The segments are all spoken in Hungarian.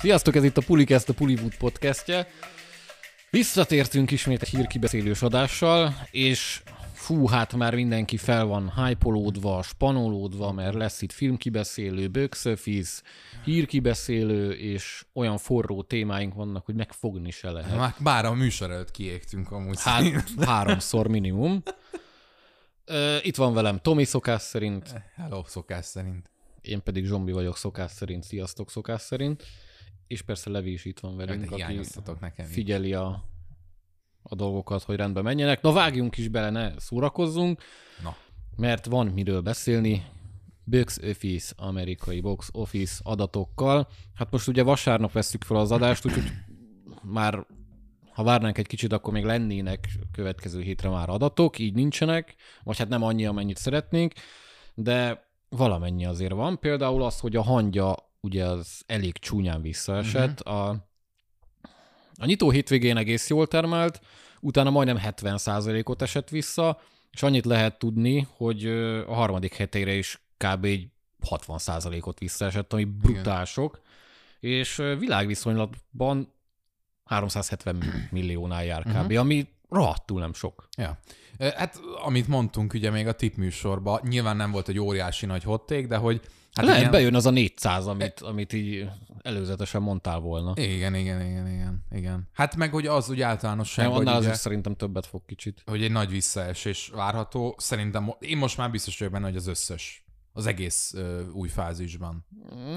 Sziasztok, ez itt a Pulikest, a Pullywood podcastje. Visszatértünk ismét egy hírkibeszélős adással, és fú, hát már mindenki fel van hypolódva, spanolódva, mert lesz itt filmkibeszélő, box office, hírkibeszélő, és olyan forró témáink vannak, hogy megfogni se lehet. Már bár a műsor előtt kiégtünk amúgy. Hát háromszor minimum. Itt van velem Tomi szokás szerint, Hello, szokás szerint. én pedig zombi vagyok szokás szerint, sziasztok szokás szerint, és persze Levi is itt van De velünk, aki nekem. figyeli a, a dolgokat, hogy rendbe menjenek. Na vágjunk is bele, ne szórakozzunk, Na, mert van miről beszélni. Box Office, amerikai box office adatokkal. Hát most ugye vasárnap veszük fel az adást, úgyhogy már ha várnánk egy kicsit, akkor még lennének következő hétre már adatok, így nincsenek, vagy hát nem annyi, amennyit szeretnénk, de valamennyi azért van. Például az, hogy a hangya ugye az elég csúnyán visszaesett. Uh-huh. A, a nyitó hétvégén egész jól termelt, utána majdnem 70%-ot esett vissza, és annyit lehet tudni, hogy a harmadik hetére is kb. egy 60%-ot visszaesett, ami brutál sok, és világviszonylatban 370 milliónál jár kb., uh-huh. ami rohadtul nem sok. ja. Hát, amit mondtunk ugye még a tip műsorban, nyilván nem volt egy óriási nagy hotték, de hogy... Hát Lehet, ilyen... bejön az a 400, amit, amit így előzetesen mondtál volna. Igen, igen, igen, igen, igen. Hát meg, hogy az úgy Nem, általánosságban, annál hogy, ugye, szerintem többet fog kicsit. hogy egy nagy visszaesés várható. Szerintem, én most már biztos vagyok benne, hogy az összes, az egész ö, új fázisban.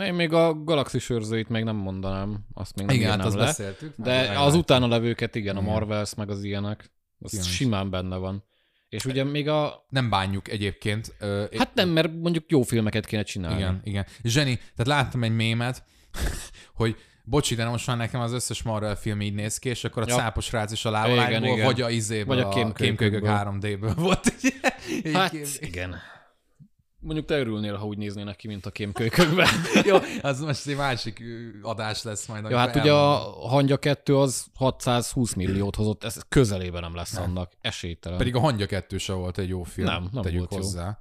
Én még a galaxis őrzőit még nem mondanám, azt még nem Igen, hát azt le. beszéltük. De meg- az utána levőket, igen, a. Marvels, meg az ilyenek, az Igen. simán benne van. És ugye még a... Nem bánjuk egyébként. Ö, Hát nem, mert mondjuk jó filmeket kéne csinálni. Igen, igen. Zseni, tehát láttam egy mémet, hogy bocsi, de most már nekem az összes Marvel film így néz ki, és akkor a Ja. cápos rác is a igen. vagy a izéből, Vagy a a kémkölykök kémkölykök 3D-ből volt. Hát igen. Mondjuk te örülnél, ha úgy néznének ki, mint a kémkölykökben. Jó, az most egy másik adás lesz majd. ja, hát ugye elmondom. a Hangya 2 az 620 milliót hozott, ez közelében nem lesz annak. Esélytelen. Pedig a Hangya 2 se volt egy jó film. Nem, nem tegyük volt jó. hozzá.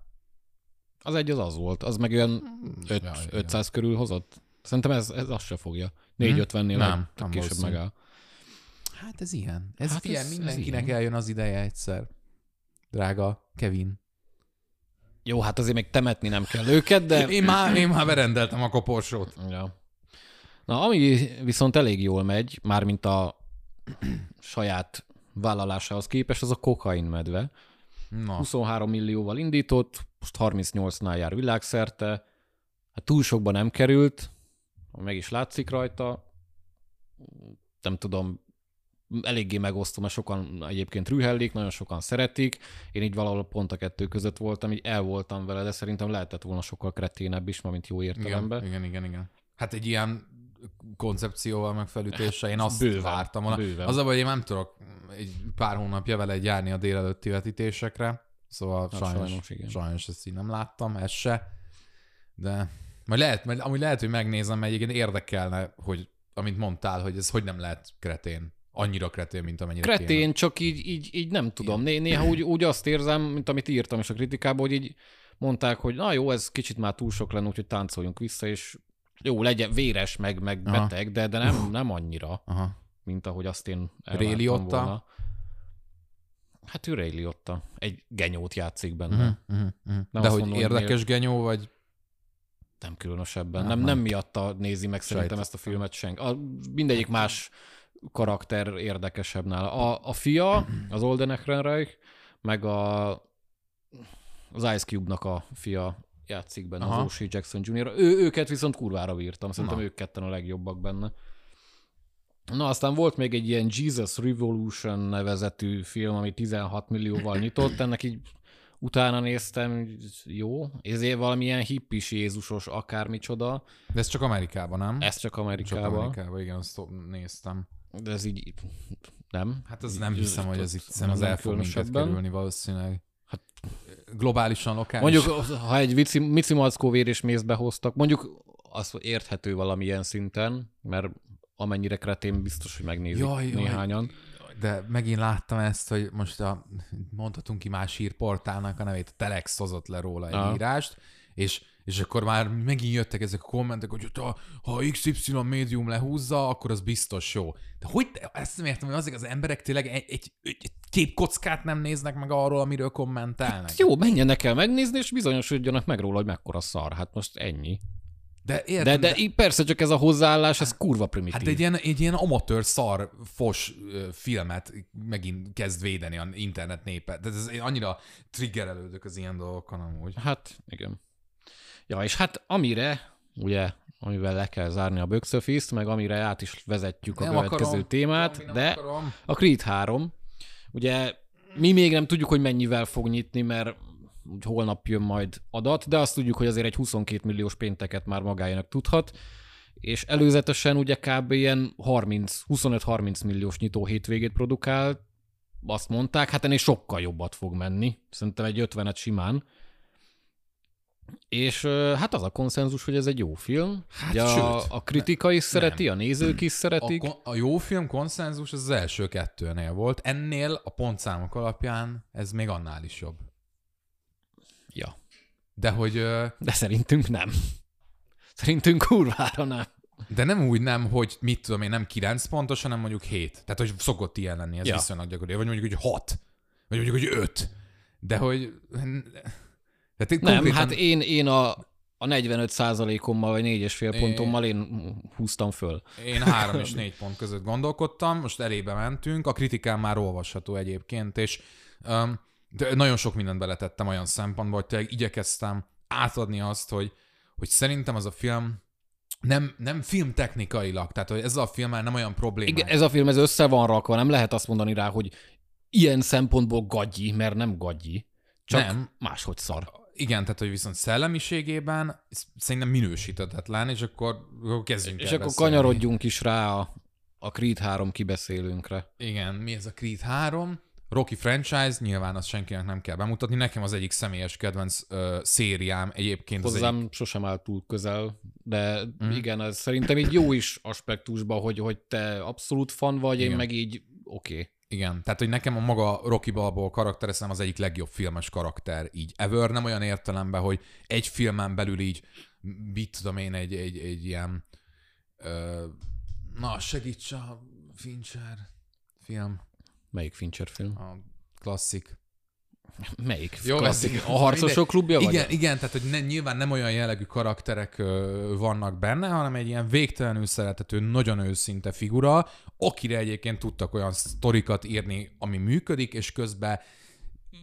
Az egy az az volt, az meg olyan öt- Ja, igen. 500 körül hozott. Szerintem ez, ez azt se fogja. 450-nél Nem, nem, nem később megáll. Hát ez ilyen. Ez, Hát ilyen, ez- ez mindenkinek ilyen. eljön az ideje egyszer. Drága Kevin. Jó, hát azért még temetni nem kell őket, de... Én már, én már berendeltem a koporsót. Ja. Na, ami viszont elég jól megy, mármint a saját vállalásához képest, az a kokain medve. Na, 23 millióval indított, most 38-nál jár világszerte. Hát túl sokba nem került, meg is látszik rajta. Nem tudom, eléggé megosztom, mert sokan egyébként rühellik, nagyon sokan szeretik. Én így valahol pont a kettő között voltam, így el voltam vele, de szerintem lehetett volna sokkal kreténebb is, mint jó igen, értelemben. igen, igen, igen. Hát egy ilyen koncepcióval, meg felütéssel én azt bőven, vártam volna. bőven. Az a baj, én nem tudok egy pár hónapja vele egy járni a délelőtti vetítésekre, szóval Hát sajnos, sajnos, igen. sajnos ezt így nem láttam, ezt se. De majd lehet, majd, amúgy lehet, hogy megnézem, mert egyébként érdekelne, hogy amit mondtál, hogy ez hogy nem lehet kretén. Annyira kretén, mint amennyire kéne. Kretén, csak így, így, így nem tudom. Né- néha úgy, úgy azt érzem, mint amit írtam is a kritikában, hogy így mondták, hogy na jó, ez kicsit már túl sok lenne, úgyhogy táncoljunk vissza, és jó, legyen véres, meg, meg Aha. beteg, de, de nem, nem annyira, Aha. mint ahogy azt én Ray elvártam Liotta? volna. Hát ő Ray Liotta. Egy genyót játszik benne. Uh-huh, Uh-huh. Nem De hogy mondom, érdekes genyó, vagy Nem különösebben. Nem, Nem, nem. miatta nézi meg szerintem ezt a filmet senki. A, mindegyik más karakter érdekesebb nála. A, a fia, az Olden Ehrenreich, meg a, az Ice Cube-nak a fia játszik benne, Aha. az O.C. Jackson Jr. Ő, őket viszont kurvára bírtam, szerintem Na. ők ketten a legjobbak benne. Na, aztán volt még egy ilyen Jesus Revolution nevezetű film, ami 16 millióval nyitott, ennek így utána néztem, jó, ezért valamilyen hippis Jézusos akármicsoda, de ez csak Amerikában, nem? ez csak csak Amerikában, Amerikában, igen, azt néztem. De ez így nem. Hát az nem hiszem, hogy ez itt szerintem az el fog minket kerülni valószínűleg. Hát globálisan, lokális. Mondjuk, ha egy vici, Mici Mackó vér és mézbe hoztak, mondjuk az érthető valamilyen szinten, mert amennyire kretén biztos, hogy megnézik Jaj, jaj. néhányan. De megint láttam ezt, hogy most a, mondhatunk ki más hírportálnak a nevét, a Telex hozott le róla egy Aha. írást, és És akkor már megint jöttek ezek a kommentek, hogy ha, ha XY médium lehúzza, akkor az biztos jó. De hogy, ezt nem értem, hogy azok az emberek tényleg egy, egy, egy képkockát nem néznek meg arról, amiről kommentálnak. Hát jó, menjenek el megnézni, és bizonyosodjanak meg róla, hogy mekkora szar. Hát most ennyi. De, értem, De, de, de persze csak ez a hozzáállás, ez kurva primitív. Hát egy ilyen, egy ilyen amatőr szar, fos filmet megint kezd védeni az internet népe. De ez én annyira triggerelődök az ilyen dolgokon amúgy. Hát, igen. Ja, és hát amire, ugye, amivel le kell zárni a box office meg amire át is vezetjük a Nem következő akarom. témát, nem de akarom. a Creed 3, ugye mi még nem tudjuk, hogy mennyivel fog nyitni, mert úgy holnap jön majd adat, de azt tudjuk, hogy azért egy 22 milliós pénteket már magájának tudhat, és előzetesen ugye kb. ilyen 30, 25-30 milliós nyitó hétvégét produkál, azt mondták, hát ennél sokkal jobbat fog menni, szerintem egy 50-et simán. És hát az a konszenzus, hogy ez egy jó film. Hát Ugye a, sőt, a kritika is szereti, a nézők is A, szeretik. kon- a jó film konszenzus az, az első kettőnél volt. Ennél a pontszámok alapján ez még annál is jobb. Ja. De hogy De szerintünk nem. Szerintünk kurvára nem. de nem úgy nem, hogy mit tudom én, nem 9 pontos, hanem mondjuk 7. Tehát, hogy szokott ilyen lenni, ez ja. viszonylag gyakori. Vagy mondjuk, hogy 6. Vagy mondjuk, hogy 5. De hogy... Tehát Nem, konkrétan- hát én, én a, a 45%-ommal, vagy 4,5 pontommal én húztam föl. Én három és négy pont között gondolkodtam, most elébe mentünk, a kritikán már olvasható egyébként, és um, de nagyon sok mindent beletettem olyan szempontból, hogy tényleg igyekeztem átadni azt, hogy, hogy szerintem az a film nem, nem filmtechnikailag, tehát hogy ez a film már nem olyan probléma. Igen, ez a film ez össze van rakva, nem lehet azt mondani rá, hogy ilyen szempontból gagyi, mert nem gagyi. Csak Nem. máshogy szar. Igen, tehát hogy viszont szellemiségében szerintem minősítetetlen, és akkor, akkor kezdjünk És el akkor beszélni. kanyarodjunk is rá a, a Creed 3 kibeszélőnkre. Igen, mi ez a Creed 3? Rocky franchise, nyilván azt senkinek nem kell bemutatni. Nekem az egyik személyes kedvenc ö, szériám egyébként. Az Hozzám egyik, sosem áll túl közel, de Mhm. igen, ez szerintem így jó is aspektusban, hogy, hogy te abszolút fan vagy, én Igen. meg így oké. Okay. Igen, tehát hogy nekem a maga Rocky Balboa karakter szerintem az egyik legjobb filmes karakter így ever. Nem olyan értelemben, hogy egy filmen belül így, mit tudom én, egy, egy, egy ilyen ö, na segíts a Fincher film, Melyik Fincher film? a klasszik. Melyik Jó, klasszik? ez- A harcosok klubja vagy? Igen, igen, tehát hogy ne, nyilván nem olyan jellegű karakterek ö, vannak benne, hanem egy ilyen végtelenül szeretető, nagyon őszinte figura, akire egyébként tudtak olyan sztorikat írni, ami működik, és közben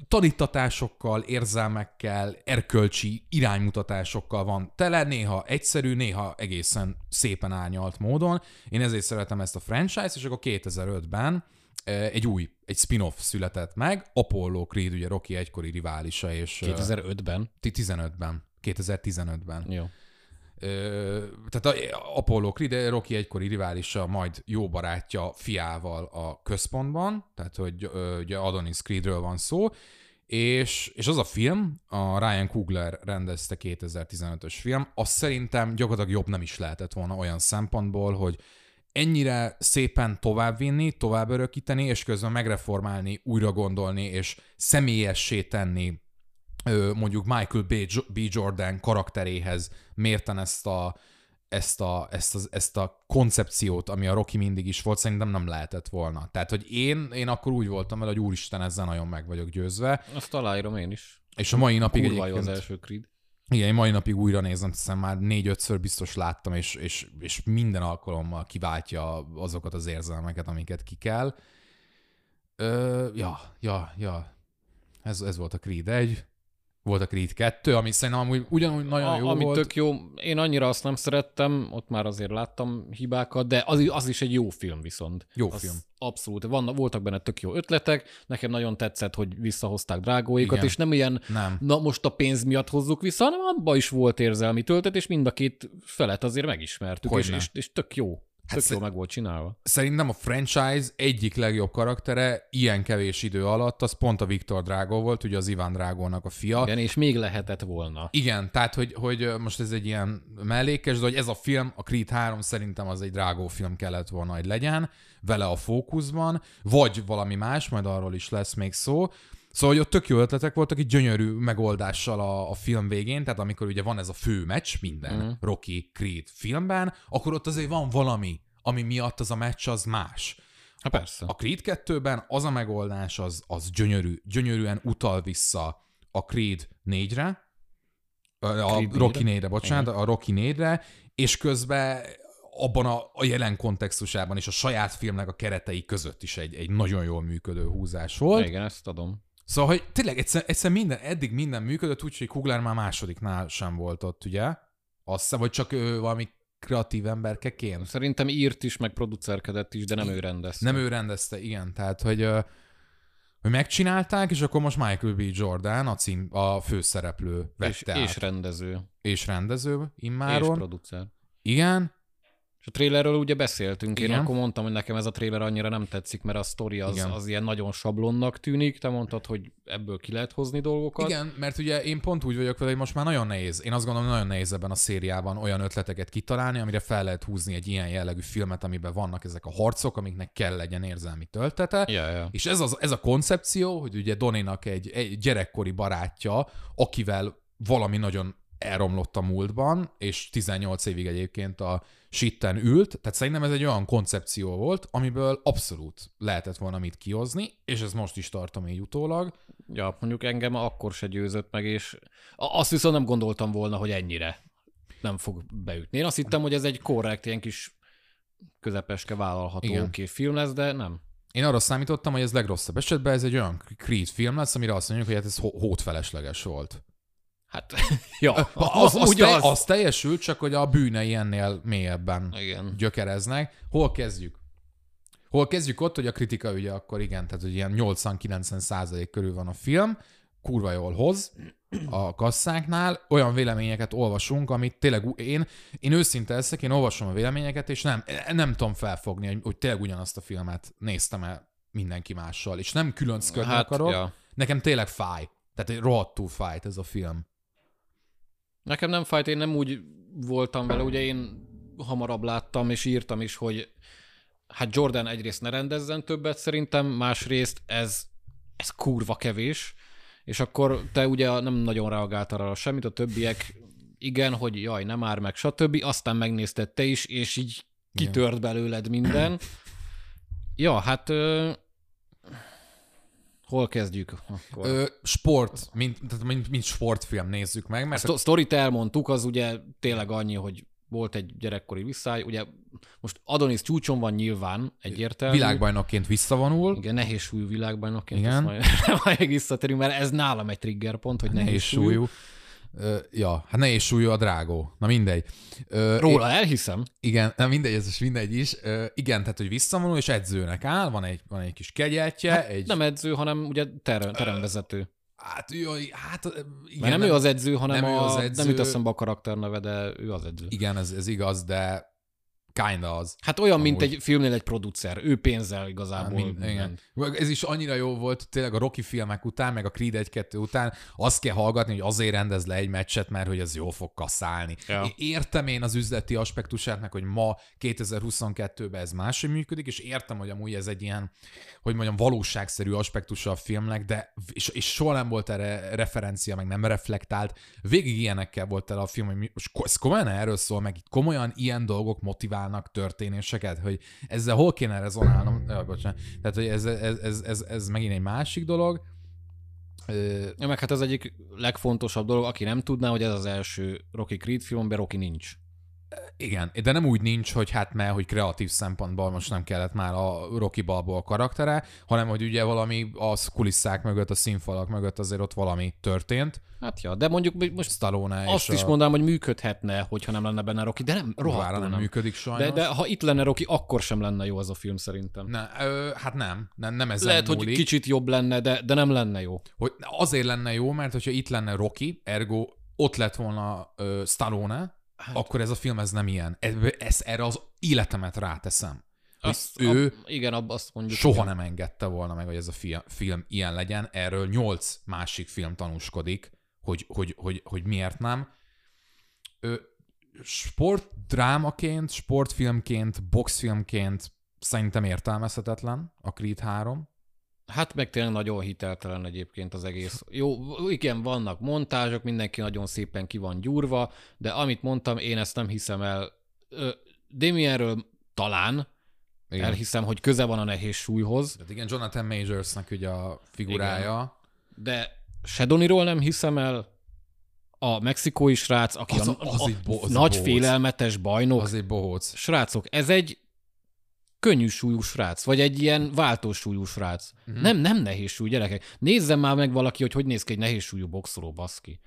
tanítatásokkal, érzelmekkel, erkölcsi iránymutatásokkal van tele, néha egyszerű, néha egészen szépen árnyalt módon. Én ezért szeretem ezt a franchise, és akkor 2005-ben eh, egy új, egy spin-off született meg, Apollo Creed, ugye Rocky egykori riválisa, és eh, 2005-ben. 15-ben, 2015-ben. Jó. Ö, tehát a Apollo Creed, Rocky egykori riválisa, majd jó barátja fiával a központban, tehát hogy ö, ugye Adonis Creedről van szó, és, és az a film, a Ryan Coogler rendezte 2015-ös film, az szerintem gyakorlatilag jobb nem is lehetett volna olyan szempontból, hogy ennyire szépen továbbvinni, tovább örökíteni, és közben megreformálni, újra gondolni, és személyessé tenni mondjuk Michael B. Jo- B. Jordan karakteréhez mérten ezt a, ezt a, ezt, a, ezt a koncepciót, ami a Rocky mindig is volt, szerintem nem lehetett volna. Tehát, hogy én, én akkor úgy voltam vele, hogy úristen, ezzel nagyon meg vagyok győzve, Azt aláírom én is. és a mai napig Kurva jó az egyébként, első Creed. Igen, én mai napig újra nézem, hiszen már négy-ötször biztos láttam, és, és, és minden alkalommal kiváltja azokat az érzelmeket, amiket ki kell. Ö, ja, ja, ja. Ez, ez volt a Creed 1. Volt a Creed 2, ami szerintem amúgy ugyanúgy nagyon A, jó ami volt. tök jó, én annyira azt nem szerettem, ott már azért láttam hibákat, de az, az is egy jó film viszont. Jó az film. Abszolút. Van, voltak benne tök jó ötletek, nekem nagyon tetszett, hogy visszahozták drágóikat, Igen. és nem ilyen, Nem. na most a pénz miatt hozzuk vissza, hanem abban is volt érzelmi töltet, és mind a két felet azért megismertük, és, Hogyne. és, és tök jó. Tök Hát sze- meg volt csinálva. Szerintem a franchise egyik legjobb karaktere ilyen kevés idő alatt, az pont a Viktor Drágó volt, ugye az Iván Drágónak a fia. Igen, és még lehetett volna. Igen, tehát, hogy, hogy most ez egy ilyen mellékes, de hogy ez a film, a Creed 3 szerintem az egy drágó film kellett volna, hogy legyen, vele a fókuszban, vagy valami más, majd arról is lesz még szó. Szóval, hogy ott tök jó ötletek voltak, egy gyönyörű megoldással a, a film végén, tehát amikor ugye van ez a fő meccs minden mm. Rocky Creed filmben, akkor ott azért van valami, ami miatt az a meccs az más. Hát persze. A Creed 2-ben az a megoldás az, az gyönyörű, gyönyörűen utal vissza a Creed 4-re, a, Creed Rocky 4-re? 4-re, bocsánat, a Rocky 4-re, és közben abban a, a jelen kontextusában és a saját filmnek a keretei között is egy, egy nagyon jól működő húzás volt. Igen, ezt adom. Szóval, hogy tényleg egyszer, egyszer minden, eddig minden működött, úgyhogy Kugler már másodiknál sem volt ott, ugye? Azt hiszem, vagy csak ő valami kreatív emberkeként. Szerintem írt is, meg producerkedett is, de nem ő rendezte. Nem ő rendezte, igen. Tehát, hogy, hogy megcsinálták, és akkor most Michael B. Jordan, a, cím, a főszereplő vette és, át. és rendező. és rendező És immáron. producer. igen, És a trailerről ugye beszéltünk, én Igen. akkor mondtam, hogy nekem ez a trailer annyira nem tetszik, mert a sztori az, Igen. az ilyen nagyon sablonnak tűnik, te mondtad, hogy ebből ki lehet hozni dolgokat. Igen, mert ugye én pont úgy vagyok vele, hogy most már nagyon nehéz. Én azt gondolom, nagyon nehéz ebben a szériában olyan ötleteket kitalálni, amire fel lehet húzni egy ilyen jellegű filmet, amiben vannak ezek a harcok, amiknek kell legyen érzelmi töltete. Ja, ja. És ez, az, ez a koncepció, hogy ugye Doninak egy, egy gyerekkori barátja, akivel valami nagyon elromlott a múltban, és 18 évig egyébként a sitten ült, tehát szerintem ez egy olyan koncepció volt, amiből abszolút lehetett volna mit kihozni, és ez most is tartom így utólag. ja, mondjuk engem akkor se győzött meg, és azt viszont nem gondoltam volna, hogy ennyire nem fog beütni. Én azt hittem, hogy ez egy korrekt, ilyen kis közepeske vállalható Igen. oké film lesz, de nem. Én arra számítottam, hogy ez legrosszabb esetben ez egy olyan Creed film lesz, amire azt mondjuk, hogy hát ez hó- hótfelesleges volt. Hát, ja, Az, az, ugye az. az teljesült, csak hogy a bűnei ennél mélyebben Igen. gyökereznek. Hol kezdjük? Hol kezdjük ott, hogy a kritika ugye akkor igen, tehát hogy ilyen 80-90 százalék körül van a film, kurva jól hoz a kasszáknál, olyan véleményeket olvasunk, amit tényleg én, én őszinte leszek, én olvasom a véleményeket, és nem, nem tudom felfogni, hogy, hogy tényleg ugyanazt a filmet néztem el mindenki mással, és nem különcködni Hát, akarok, ja. nekem tényleg fáj. Tehát egy rohadtul fájt ez a film. Nekem nem fájt, én nem úgy voltam vele, ugye én hamarabb láttam és írtam is, hogy hát Jordan egyrészt ne rendezzen többet szerintem, másrészt ez, ez kurva kevés, és akkor te ugye nem nagyon reagáltál arra semmit, a többiek igen, hogy jaj, nem már meg, stb. Aztán megnézted te is, és így kitört belőled minden. Ja, hát hol kezdjük akkor? Ö, sport, mint, tehát mint, mint sportfilm nézzük meg, mert a sztorit elmondtuk, az ugye tényleg annyi, hogy volt egy gyerekkori visszáj, ugye most Adonis csúcson van nyilván, egyértelmű. világbajnokként visszavonul, Igen, nehéz súlyú világbajnokként, Igen. Majd, majd visszatérünk, mert ez nálam egy trigger pont, hogy nehéz, nehéz súlyú. súlyú. Ö, ja, hát nehéz súlyú a drágó. Na mindegy. Ö, Róla elhiszem. Igen, nem mindegy, ez is mindegy is. Ö, igen, tehát, hogy visszavonul, és edzőnek áll, van egy, van egy kis kegyetje, hát egy... Nem edző, hanem ugye ter- teremvezető. Hát, jaj, hát igen, Mert nem, ő az edző, hanem nem ő a, az edző. nem jut eszembe a karakterneve, de ő az edző. Igen, ez, ez igaz, de kinda az. Hát olyan, mint Amúgy. egy filmnél egy producer. Ő pénzzel igazából. Mind, igen. Ez is annyira jó volt, tényleg a Rocky filmek után, meg a Creed 1-2 után azt kell hallgatni, hogy azért rendez le egy meccset, mert hogy ez jól fog kasszálni. Ja. Én Értem én az üzleti aspektusát, meg hogy ma 2022-ben ez máshogy működik, és értem, hogy amúgy ez egy ilyen, hogy mondjam, valóságszerű aspektusa a filmnek, de és, és soha nem volt erre referencia, meg nem reflektált. Végig ilyenekkel volt el a film, hogy mi, most ez komolyan erről szól, meg itt komolyan ilyen dolgok motiválnak történéseket, hogy ezzel hol kéne rezonálnom, ja, bocsánat, tehát hogy ez, ez, ez, ez, ez megint egy másik dolog. Ja, meg hát az egyik legfontosabb dolog, aki nem tudná, hogy ez az első Rocky Creed film, Rocky nincs. Igen, de nem úgy nincs, hogy hát mert, hogy kreatív szempontból most nem kellett már a Rocky Balboa karaktere, hanem hogy ugye valami a kulisszák mögött, a színfalak mögött azért ott valami történt. Hát ja, de mondjuk most Stallone azt is a... mondanám, hogy működhetne, hogyha nem lenne benne Rocky, de nem, rohadtul nem, nem. működik sajnos. De, de ha itt lenne Rocky, akkor sem lenne jó az a film szerintem. Ne, ö, hát nem, nem, nem ezen Lehet, múlik. hogy kicsit jobb lenne, de, de nem lenne jó. hogy azért lenne jó, mert hogyha itt lenne Rocky, ergo ott lett volna ö, Stallone, hát. akkor ez a film ez nem ilyen. Ez, ez erre az életemet ráteszem. Azt, ő ab, igen, ab, azt mondjuk. soha igen. nem engedte volna meg, hogy ez a film, film ilyen legyen. Erről nyolc másik film tanúskodik, hogy, hogy, hogy, hogy miért nem. Ö, sportdrámaként, sportfilmként, boxfilmként szerintem értelmezhetetlen a Creed 3. Hát meg tényleg nagyon hiteltelen egyébként az egész. Jó, igen, vannak montázsok, mindenki nagyon szépen ki van gyúrva, de amit mondtam, én ezt nem hiszem el. Damienről talán, Igen. igen. elhiszem, hogy köze van a nehéz súlyhoz, Tehát igen, Jonathan Majorsnak ugye a figurája. de Sedoniról nem hiszem el, a mexikói srác, aki Az a, a- az a, bo- az nagy bohóc. félelmetes bajnok. Az egy bohóc. Srácok, ez egy könnyű súlyú srác, vagy egy ilyen váltós súlyú srác. Mhm. Mm-hmm. Nem, nem nehéz súlyú gyerekek. Nézzem már meg valaki, hogy hogy néz ki egy nehéz súlyú boxoló, baszki.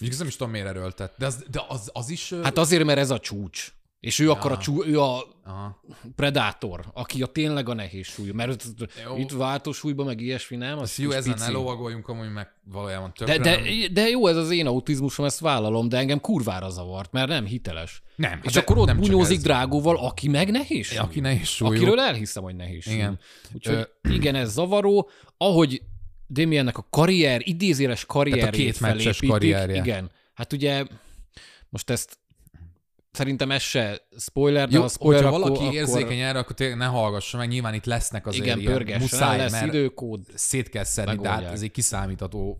Mondjuk nem is tudom, miért erőltett. De az, de az, az is... Hát azért, mert ez a csúcs. És ő akkor a csú, ő a Aha. predátor, aki a tényleg a nehéz súlyú. Mert Jó. itt váltós súlyban, meg ilyesmi nem, az jó, ezen ne lovagoljunk, amúgy meg valójában de, tökre de, nem. de jó, ez az én autizmusom, ezt vállalom, de engem kurvára zavart, mert nem hiteles. Nem, És de akkor ott bunyózik drágóval, aki meg nehéz súlyú. Aki nehéz súlyú. Akiről elhiszem, hogy nehéz súlyú. Igen. Úgyhogy igen, ez zavaró. Ahogy Damiennek a karrier, idézéles karrierjét két meccses felépítik, karrierje. Igen. Hát ugye most ezt szerintem ez se spoiler, de Jó, ha spoiler, hogyha valaki akkor érzékeny erre, akkor tényleg ne hallgassa meg, nyilván itt lesznek azért igen, ilyen pörgessen, muszáj, lesz mert időkód. szét kell szedni, hát Megoldják. ez egy kiszámítható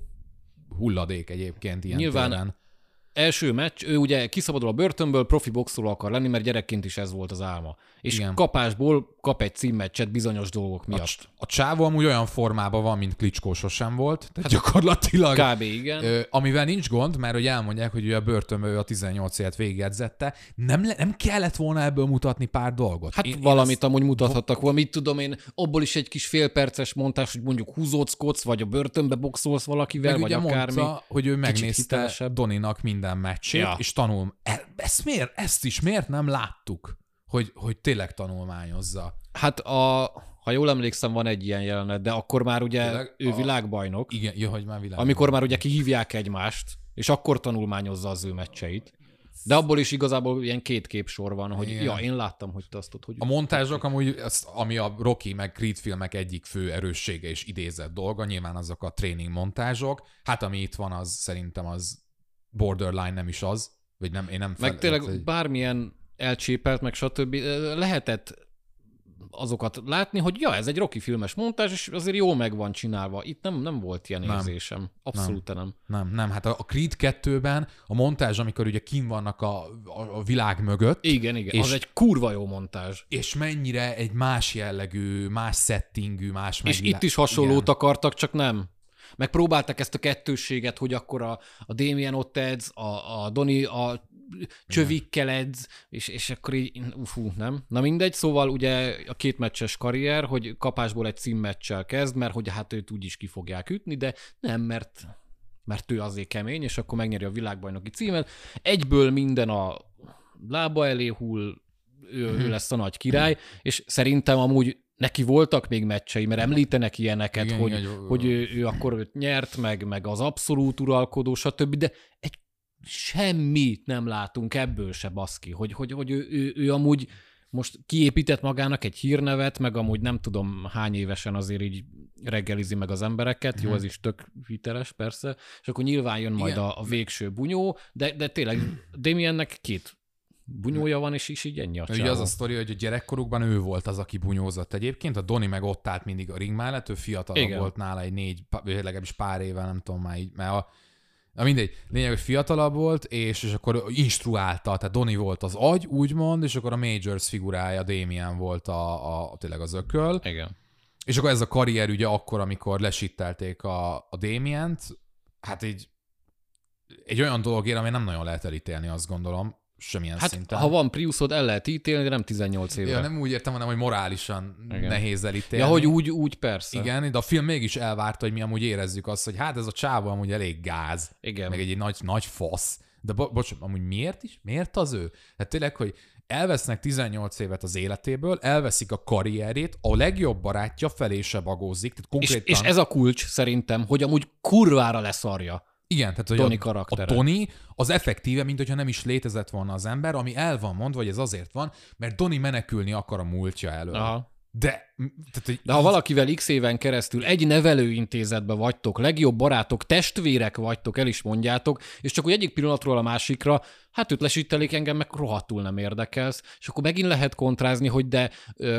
hulladék egyébként ilyen Nyilván téren. Első meccs, ő ugye kiszabadul a börtönből, profi boxoló akar lenni, mert gyerekként is ez volt az álma. És Igen. kapásból kap egy címmeccset bizonyos dolgok A, miatt. a csávó amúgy olyan formában van, mint Klitschko sosem volt, tehát gyakorlatilag Kb. igen. Ö, amivel nincs gond, mert hogy elmondják, hogy ő a börtönből ő a 18 évet végigedzette, nem, le, nem kellett volna ebből mutatni pár dolgot. Hát Én- én, én valamit azt- amúgy mutathattak volna, mit tudom én, abból is egy kis félperces montás, hogy mondjuk húzóckodsz, vagy a börtönbe boxolsz valakivel, meg vagy ugye akármi. mondta, hogy ő megnézte. Doninak minden meccsét, ja. És tanul. E- Ezt, miért, ezt is miért nem láttuk? Hogy, hogy tényleg tanulmányozza. Hát a, ha jól emlékszem, van egy ilyen jelenet, de akkor már ugye Tényleg? ő A- világbajnok, Igen, jó, hogy már világ. amikor már ugye kihívják egymást, és akkor tanulmányozza az ő meccseit. De abból is igazából ilyen két képsor van, hogy Igen. ja, én láttam, hogy te azt ott, hogy... A montázsok amúgy, azt, ami a Rocky meg Creed filmek egyik fő erőssége és idézett dolga, nyilván azok a tréning montázsok. Hát ami itt van, az szerintem az borderline nem is az, vagy nem, én nem Meg fel- tényleg tehát, hogy- bármilyen elcsépelt, meg stb. lehetett azokat látni, hogy ja, ez egy Rocky filmes montázs, és azért jól meg van csinálva. Itt nem, nem volt ilyen Nem. érzésem. Abszolút nem. nem. Nem, nem, hát a Creed 2-ben a montázs, amikor ugye kim vannak a, a, a világ mögött, Igen, igen. És- És... Az egy kurva jó montázs. és mennyire egy más jellegű, más settingű, más És megvilá- itt is hasonlót Igen. akartak, csak nem. Megpróbálták ezt a kettősséget, hogy akkor a, a Damien ott edz, a, a Doni a csövikkel edz, és, és akkor így, ufú, nem? Na mindegy, szóval ugye a két meccses karrier, hogy kapásból egy címmeccsel kezd, mert hogy hát őt úgy is ki fogják ütni, de nem, mert mert ő azért kemény, és akkor megnyeri a világbajnoki címet. Egyből minden a lába elé hull, ő, Mhm. ő lesz a nagy király, és szerintem amúgy neki voltak még meccsei, mert említenek ilyeneket, Igen, hogy, igen, hogy- ő, ő akkor őt nyert, meg, meg az abszolút uralkodó, stb., de egy semmit nem látunk ebből se, baszki, hogy, hogy, hogy ő, ő, ő amúgy most kiépített magának egy hírnevet, meg amúgy nem tudom hány évesen azért így reggelizi meg az embereket, jó, ez is tök hiteles, persze, és akkor nyilván jön majd Igen. a, a végső bunyó, de, de tényleg Damiennek két bunyója van, és is így ennyi a Ugye csávó. az a sztori, hogy a gyerekkorukban ő volt az, aki bunyózott egyébként, a Doni meg ott állt mindig a ring mellett, ő fiatalabb Igen. volt nála egy négy, legalábbis pár éve, nem tudom már így, mert a, Na mindegy, lényeg, hogy fiatalabb volt, és, és akkor instruálta, tehát Doni volt az agy, úgymond, és akkor a Majors figurája, Damien volt a, a tényleg az ököl, Igen. és akkor ez a karrier ugye akkor, amikor lesittelték a, a Damient, hát így egy olyan dologért, ami nem nagyon lehet elítélni, azt gondolom, semmilyen Hát, szinten. ha van Priusod, el lehet ítélni, de nem 18 évre. Ja, nem úgy értem, hanem, hogy morálisan Igen. Nehéz elítélni. ja, hogy úgy, úgy persze. Igen, de a film mégis elvárta, hogy mi amúgy érezzük azt, hogy hát ez a csávó amúgy elég gáz, Igen. meg egy, egy nagy, nagy fasz. De bo- bocs, amúgy miért is? Miért az ő? Hát tényleg, hogy elvesznek 18 évet az életéből, elveszik a karrierét, a legjobb barátja felé se bagózik, tehát És, konkrétan... és ez a kulcs szerintem, hogy amúgy kurvára leszarja. Igen, tehát hogy Tony a, karaktere. a Tony az effektíve, mint hogyha nem is létezett volna az ember, ami el van mondva, hogy ez azért van, mert Tony menekülni akar a múltja elől. Aha. De Tehát, hogy De ha valakivel x éven keresztül egy nevelőintézetben vagytok, legjobb barátok, testvérek vagytok, el is mondjátok, és csak úgy egyik pillanatról a másikra, hát őt lesítelik engem, meg rohadtul nem érdekelsz, és akkor megint lehet kontrázni, hogy de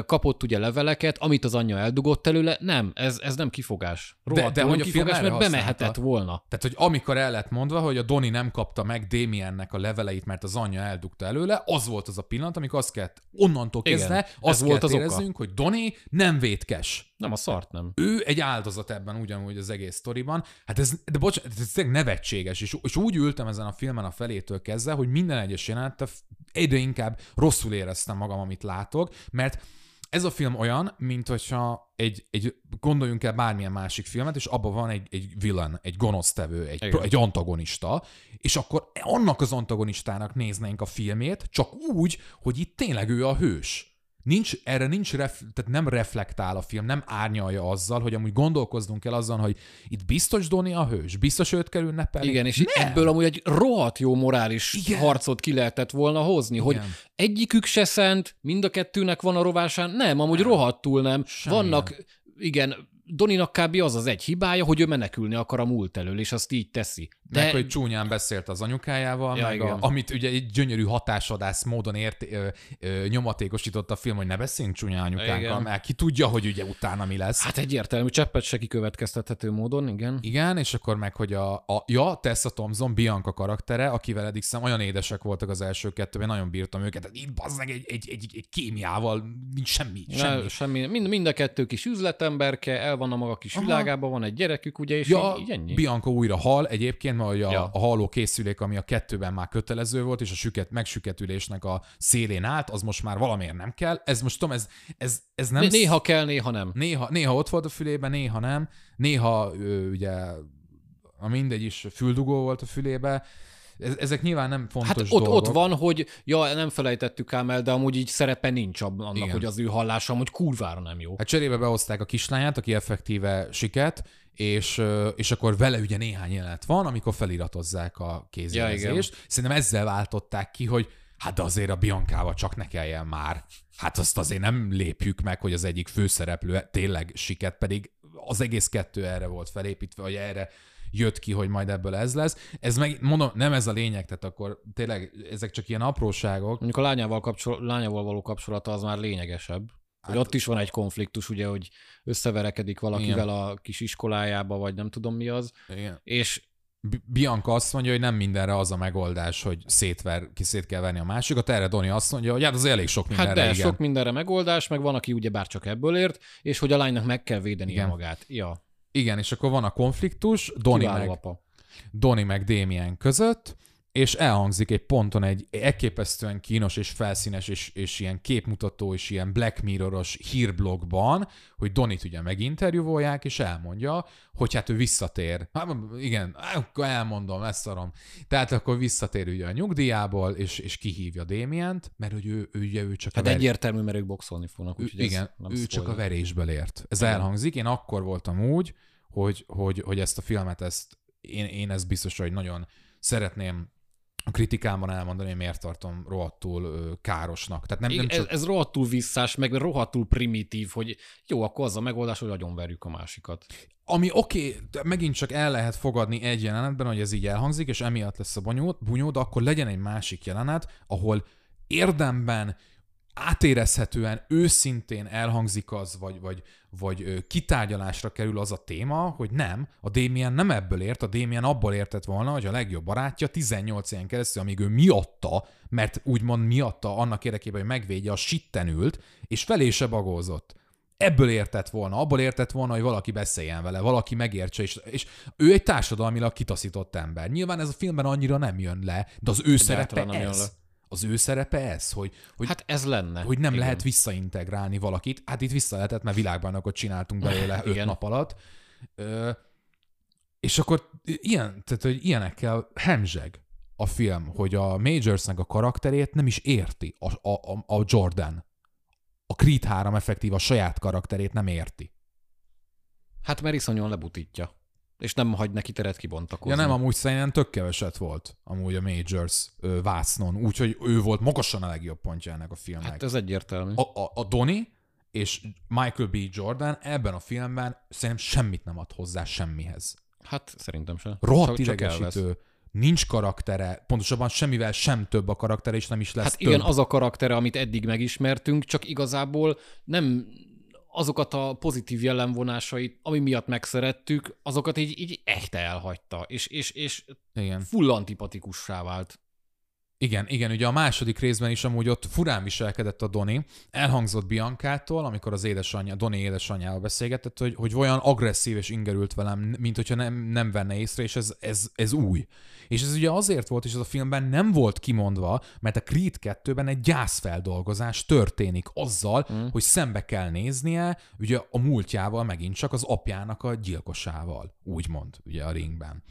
kapott ugye leveleket, amit az anyja eldugott előle, nem, ez, ez nem kifogás. Rohadtul de nem hogy a kifogás, mert bemehetett volna. Tehát, hogy amikor el lett mondva, hogy a Doni nem kapta meg Damiennek a leveleit, mert az anyja eldugta előle, az volt az a pillanat, amikor azt kellett onnantól kezdve, ez azt volt az oka. éreznünk, hogy Doni nem vétkes. Nem a szart, nem. Ő egy áldozat ebben ugyanúgy az egész sztoriban. Hát ez, de bocsánat, ez tényleg nevetséges, és, és úgy ültem ezen a filmen a felétől kezdve, hogy minden egyes jelenete egyre inkább rosszul éreztem magam, amit látok, mert ez a film olyan, mint hogyha egy, egy gondoljunk el bármilyen másik filmet, és abban van egy, egy villain, egy gonosztevő, egy, Igen. egy antagonista, és akkor annak az antagonistának néznénk a filmét, csak úgy, hogy itt tényleg ő a hős. Nincs, erre nincs, ref, tehát nem reflektál a film, nem árnyalja azzal, hogy amúgy gondolkoznunk kell azon, hogy itt biztos Doni a hős, biztos őt kell ünnepelni. Igen, és nem. ebből amúgy egy rohadt jó morális Igen. Harcot ki lehetett volna hozni, Igen. hogy egyikük se szent, mind a kettőnek van a rovásán, nem, amúgy nem. rohadtul nem. Semmilyen. Vannak, igen, Doninak kb. az az egy hibája, hogy ő menekülni akar a múlt elől, és azt így teszi. De... Meg, hogy csúnyán beszélt az anyukájával, Ja, meg a, amit ugye egy gyönyörű hatásadász módon ért, ö, ö, nyomatékosított a film, hogy ne beszéljünk csúnyán anyukánkkal, Igen. mert ki tudja, hogy ugye utána mi lesz. Hát egyértelmű, cseppet se kikövetkeztethető módon, igen. Igen, és akkor meg, hogy a, a ja, Tessa Thompson, Bianca karaktere, akivel eddig szem olyan édesek voltak az első kettőben, nagyon bírtam őket. Tehát itt bazdmeg egy, egy, egy, egy kémiával, nincs semmi, semmi. Ne, semmi. Mind, mind a kettő kis üzletemberke, el van a maga kis Aha. világában, van egy gyerekük, ugye, és Ja, így, így ennyi. Bianca újra hal egyébként, mert a, Ja. a halló készülék, ami a kettőben már kötelező volt, és a süket, megsüketülésnek a szélén állt, az most már valamiért nem kell. Ez most tudom, ez, ez, ez nem... Né- néha kell, néha nem. néha, néha ott volt a fülében, néha nem. Néha ő, ugye a mindegy is füldugó volt a fülébe. Ez, ezek nyilván nem fontos Hát ott, dolgok. ott van, hogy ja, nem felejtettük ám el, de amúgy így szerepe nincs annak, Igen. hogy az ő hallása amúgy kurvára nem jó. Hát cserébe behozták a kislányát, aki effektíve siket, és, és akkor vele ugye néhány jelenet van, amikor feliratozzák a kézjelezést. Ja, Szerintem ezzel váltották ki, hogy hát de azért a Biancával csak ne kelljen már. Hát azt azért nem lépjük meg, hogy az egyik főszereplő tényleg siket, pedig az egész kettő erre volt felépítve, vagy erre jött ki, hogy majd ebből ez lesz. Ez meg, mondom, nem ez a lényeg, tehát akkor tényleg ezek csak ilyen apróságok. Mondjuk a lányával, kapcsol- lányával való kapcsolata az már lényegesebb. Hogy Hát- ott is van egy konfliktus, ugye, hogy összeverekedik valakivel Igen. a kis iskolájába, vagy nem tudom mi az, Igen. és Bi- Bianca azt mondja, hogy nem mindenre az a megoldás, hogy szétver, ki szét kell venni a másikat. Erre Doni azt mondja, hogy hát az elég sok mindenre, hát de igen. sok mindenre megoldás, meg van, aki ugye bár csak ebből ért, és hogy a lánynak meg kell védenie Igen. magát. Ja, Igen, és akkor van a konfliktus Doni kiváló meg, apa. Doni meg Damien között, és elhangzik egy ponton egy elképesztően kínos és felszínes és, és ilyen képmutató és ilyen Black Mirror-os hírblogban, hogy Donit ugye meginterjúvolják, és elmondja, hogy hát ő visszatér. Hát igen, akkor elmondom, ezt szarom. Tehát akkor visszatér ugye a nyugdíjából, és, és kihívja Damient, mert hogy ő, ő, ugye ő csak Hát a ver- egyértelmű, mert ők boxolni fognak. Úgyhogy igen, ő csak a spoiler. verésből ért. Ez Igen. elhangzik. Én akkor voltam úgy, hogy, hogy, hogy ezt a filmet, ezt, én, én ezt biztos, hogy nagyon szeretném a kritikámban elmondani, hogy miért tartom rohadtul károsnak. Tehát nem, nem csak... ez, ez rohadtul visszás, meg rohadtul primitív, hogy jó, akkor az a megoldás, hogy agyonverjük a másikat. Ami oké, okay, megint csak el lehet fogadni egy jelenetben, hogy ez így elhangzik, és emiatt lesz a bunyó, bunyó, de akkor legyen egy másik jelenet, ahol érdemben átérezhetően, őszintén elhangzik az, vagy, vagy, vagy kitárgyalásra kerül az a téma, hogy nem, a Damien nem ebből ért, a Damien abból értett volna, hogy a legjobb barátja 18 ilyen keresztül, amíg ő miatta, mert úgymond miatta annak érdekében, hogy megvédje, a sitten ült, és felé se bagózott. Ebből értett volna, abból értett volna, hogy valaki beszéljen vele, valaki megértse, és, és ő egy társadalmilag kitaszított ember. Nyilván ez a filmben annyira nem jön le, de az ő szerepe nem jön ez. le. Az ő szerepe ez, hogy, hogy Hát ez lenne. hogy nem Igen. lehet visszaintegrálni valakit. Hát itt vissza lehetett, mert világbajnokot csináltunk belőle öt nap alatt. Ö, és akkor ilyen, tehát, hogy ilyenekkel hemzseg a film, hogy a Majorsnek a karakterét nem is érti a, a, a, Jordan. A Creed 3 effektív a saját karakterét nem érti. Hát mert iszonyan lebutítja. És nem hagy neki teret kibontakozni. Ja nem, amúgy szerintem tök keveset volt amúgy a Majors ö, vásznon, úgyhogy ő volt magasan a legjobb pontja ennek a filmnek. Hát ez egyértelmű. a, a, a Doni és Michael B. Jordan ebben a filmben szerintem semmit nem ad hozzá semmihez. Hát szerintem sem. Rohadt Csak- csak idegesítő, nincs karaktere, pontosabban semmivel sem több a karaktere, és nem is lesz Hát több. igen, az a karaktere, amit eddig megismertünk, csak igazából nem azokat a pozitív jellemvonásait, ami miatt megszerettük, azokat így, így echt elhagyta, és, és, és igen. full antipatikussá vált. Igen, igen, ugye a második részben is amúgy ott furán viselkedett a Doni. Elhangzott Biancától, amikor az édesanyja, Doni édesanyjával beszélgetett, hogy, hogy olyan agresszív és ingerült velem, mint hogyha nem, nem venne észre, és ez, ez, ez új. És ez ugye azért volt, és ez a filmben nem volt kimondva, mert a Creed 2-ben egy gyászfeldolgozás történik azzal, mm. hogy szembe kell néznie ugye a múltjával megint csak az apjának a gyilkosával, úgymond, ugye a ringben.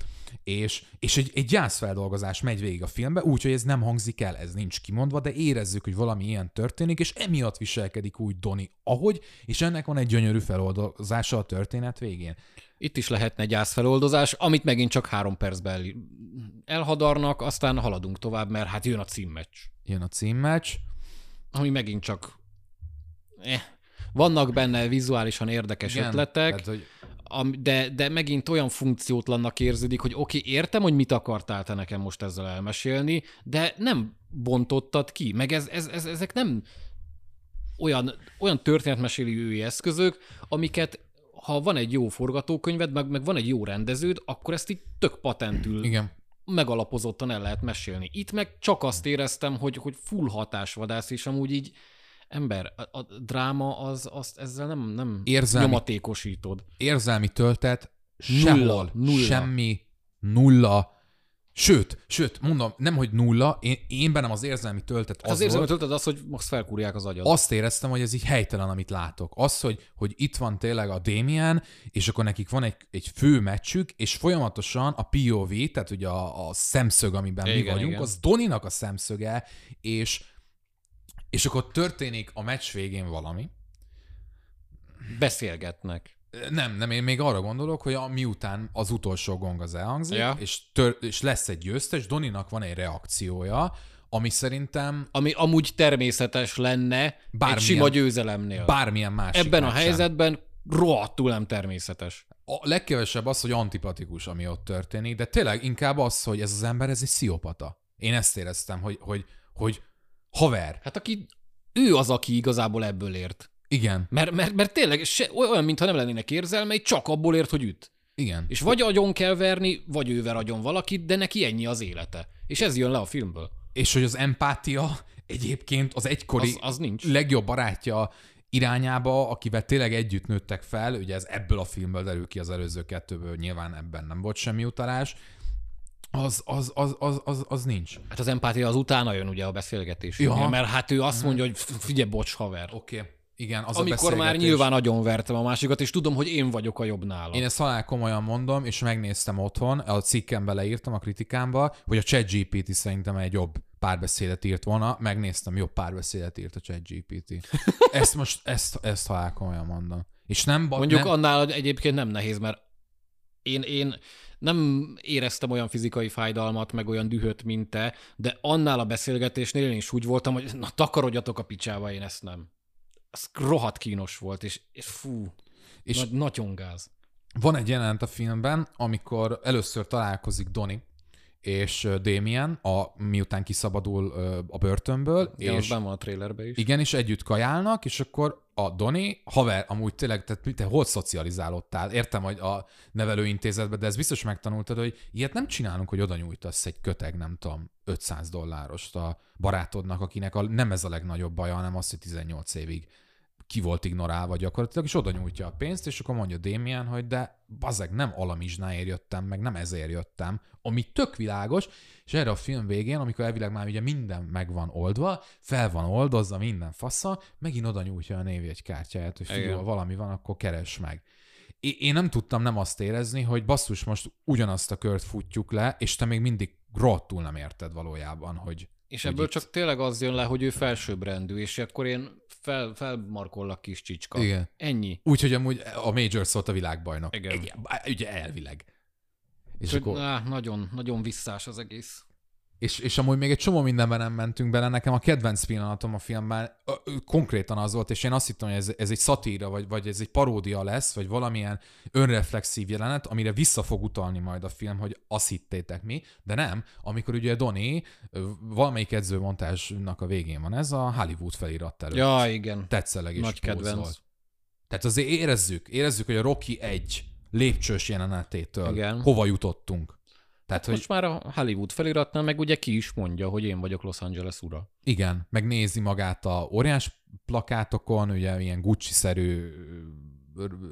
És, és egy, egy gyászfeldolgozás megy végig a filmbe, úgyhogy ez nem hangzik el, ez nincs kimondva, de érezzük, hogy valami ilyen történik, és emiatt viselkedik úgy Doni, ahogy, és ennek van egy gyönyörű feldolgozása a történet végén. Itt is lehetne gyászfeloldozás, amit megint csak három percben el- elhadarnak, aztán haladunk tovább, mert hát jön a címmeccs, Jön a címmeccs, ami megint csak... Eh. Vannak benne vizuálisan érdekes Igen, ötletek, tehát, hogy de, de megint olyan funkciótlannak érződik, hogy oké, okay, értem, hogy mit akartál te nekem most ezzel elmesélni, de nem bontottad ki, meg ez, ez, ez, ezek nem olyan, olyan történetmesélői eszközök, amiket ha van egy jó forgatókönyved, meg, meg van egy jó rendeződ, akkor ezt így tök patentül igen, megalapozottan el lehet mesélni. Itt meg csak azt éreztem, hogy, hogy full hatásvadász, és amúgy így ember, a, a dráma az, azt ezzel nem, nem Érzelmi- nyomatékosítod. érzelmi töltet Nulla, sehol, nulla. semmi, nulla, Sőt, sőt, mondom, nem, hogy nulla, én, én bennem az érzelmi töltet az, Az, az érzem, volt, töltöd az, hogy most felkúrják az agyad. azt éreztem, hogy ez így helytelen, amit látok. Az, hogy, hogy itt van tényleg a Damien, és akkor nekik van egy, egy fő meccsük, és folyamatosan a POV, tehát ugye a, a szemszög, amiben mi Igen, vagyunk, igen. az Doninak a szemszöge, és, és akkor történik a meccs végén valami, Beszélgetnek. Nem, nem, én még arra gondolok, hogy a, miután az utolsó gong az elhangzik, Ja. és, tör, és lesz egy győztes, Doninak van egy reakciója, ami szerintem Ami amúgy természetes lenne Bármilyen, egy sima győzelemnél. bármilyen másik Ebben a helyzetben rohadtul nem természetes. A legkevesebb az, hogy antipatikus, ami ott történik, de tényleg inkább az, hogy ez az ember, ez egy sziopata. Én ezt éreztem, hogy, hogy, hogy haver, Hát aki, ő az, aki igazából ebből ért. igen, Mert, mert, mert tényleg se, olyan, mintha nem lennének érzelmei, csak abból ért, hogy üt. igen. És vagy agyon kell verni, vagy ő ver agyon valakit, de neki ennyi az élete. És ez jön le a filmből. És hogy az empátia egyébként az egykori Az, az nincs. legjobb barátja irányába, akivel tényleg együtt nőttek fel, ugye ez ebből a filmből derül ki az előző kettőből, nyilván ebben nem volt semmi utalás, az, az, az, az, az, az nincs. Hát az empátia az utána jön ugye a beszélgetés. Ja. Mert hát ő azt mondja, hogy figyelj, bocs, haver. Oké, okay. igen, az Amikor a már nyilván agyon vertem a másikat, és tudom, hogy én vagyok a jobb nála. Én ezt halál komolyan mondom, és megnéztem otthon, a cikkembe leírtam a kritikámba, hogy a ChatGPT szerintem egy jobb párbeszédet írt volna, megnéztem, jobb párbeszédet írt a ChatGPT. Ezt most, ezt, ezt halál komolyan mondom. És nem... Mondjuk nem, annál egyébként nem nehéz, mert én, én nem éreztem olyan fizikai fájdalmat, meg olyan dühöt, mint te, de annál a beszélgetésnél én is úgy voltam, hogy na takarodjatok a picsába, én ezt nem. Ez rohadt kínos volt, és, és fú, És- és na, nagyon gáz. Van egy jelenet a filmben, amikor először találkozik Donnie és Damien, a, miután kiszabadul a börtönből, Igen, és benn van a trailerbe is. igen, és együtt kajálnak, és akkor a Doni, haver, amúgy tényleg, tehát te hol szocializálódtál? Értem, hogy a nevelőintézetben, de ez biztos megtanultad, hogy ilyet nem csinálunk, hogy oda nyújtasz egy köteg, nem tudom, 500 dollárost a barátodnak, akinek a, nem ez a legnagyobb baja, hanem az, hogy 18 évig ki volt ignorálva gyakorlatilag, és oda nyújtja a pénzt, és akkor mondja Damien, hogy de bazeg, nem alamizsnáért jöttem, meg nem ezért jöttem, ami tök világos, és erre a film végén, amikor elvileg már ugye minden meg van oldva, fel van oldozva minden fassa, megint oda nyújtja a névjegykártyáját, hogy figyelj, ha valami van, akkor keres meg. Én nem tudtam nem azt érezni, hogy basszus, most ugyanazt a kört futjuk le, és te még mindig rohadtul nem érted valójában, hogy És ebből itt- csak tényleg az jön le, hogy ő felsőbbrendű, és akkor én fel, felmarkollak kis csicska. Igen. Ennyi. Úgyhogy amúgy a Major szólt a világbajnok. Igen. Egy, ugye elvileg. És És akkor, á, nagyon, nagyon visszás az egész. És, és amúgy még egy csomó mindenben nem mentünk bele. Nekem a kedvenc pillanatom a filmben ö, ö, konkrétan az volt, és én azt hittem, hogy ez, ez egy szatíra, vagy, vagy ez egy paródia lesz, vagy valamilyen önreflexív jelenet, amire vissza fog utalni majd a film, hogy azt hittétek mi, de nem. Amikor ugye Donnie valamelyik edzőmontásnak a végén van ez, a Hollywood felirat előtt. Ja, igen. Tetszelegés Nagy kedvenc. Volt. Tehát azért érezzük, érezzük, hogy a Rocky egy lépcsős jelenetétől Igen. hova jutottunk. Tehát, hogy Most már a Hollywood feliratnál meg ugye ki is mondja, hogy én vagyok Los Angeles ura. igen, megnézi magát a óriás plakátokon, ugye ilyen Gucci-szerű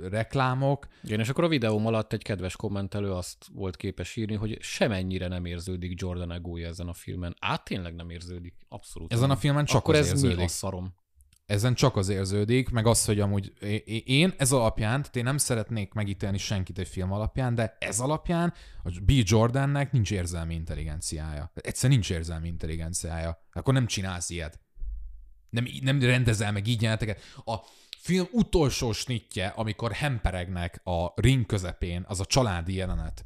reklámok. Igen, és akkor a videóm alatt egy kedves kommentelő azt volt képes írni, hogy semennyire nem érződik Jordan egója ezen a filmen. Át tényleg nem érződik. Abszolút. Ezen nem. a filmen csak akkor az ez érződik. mi a szarom? Ezen csak az érződik, meg az, hogy amúgy én ez alapján, tehát én nem szeretnék megítélni senkit egy film alapján, de ez alapján a B. Jordannek nincs érzelmi intelligenciája. Egyszer nincs érzelmi intelligenciája. Akkor nem csinálsz ilyet. Nem, nem rendezel meg így jeleneteket. A film utolsó snitje, amikor hemperegnek a ring közepén, az a családi jelenet.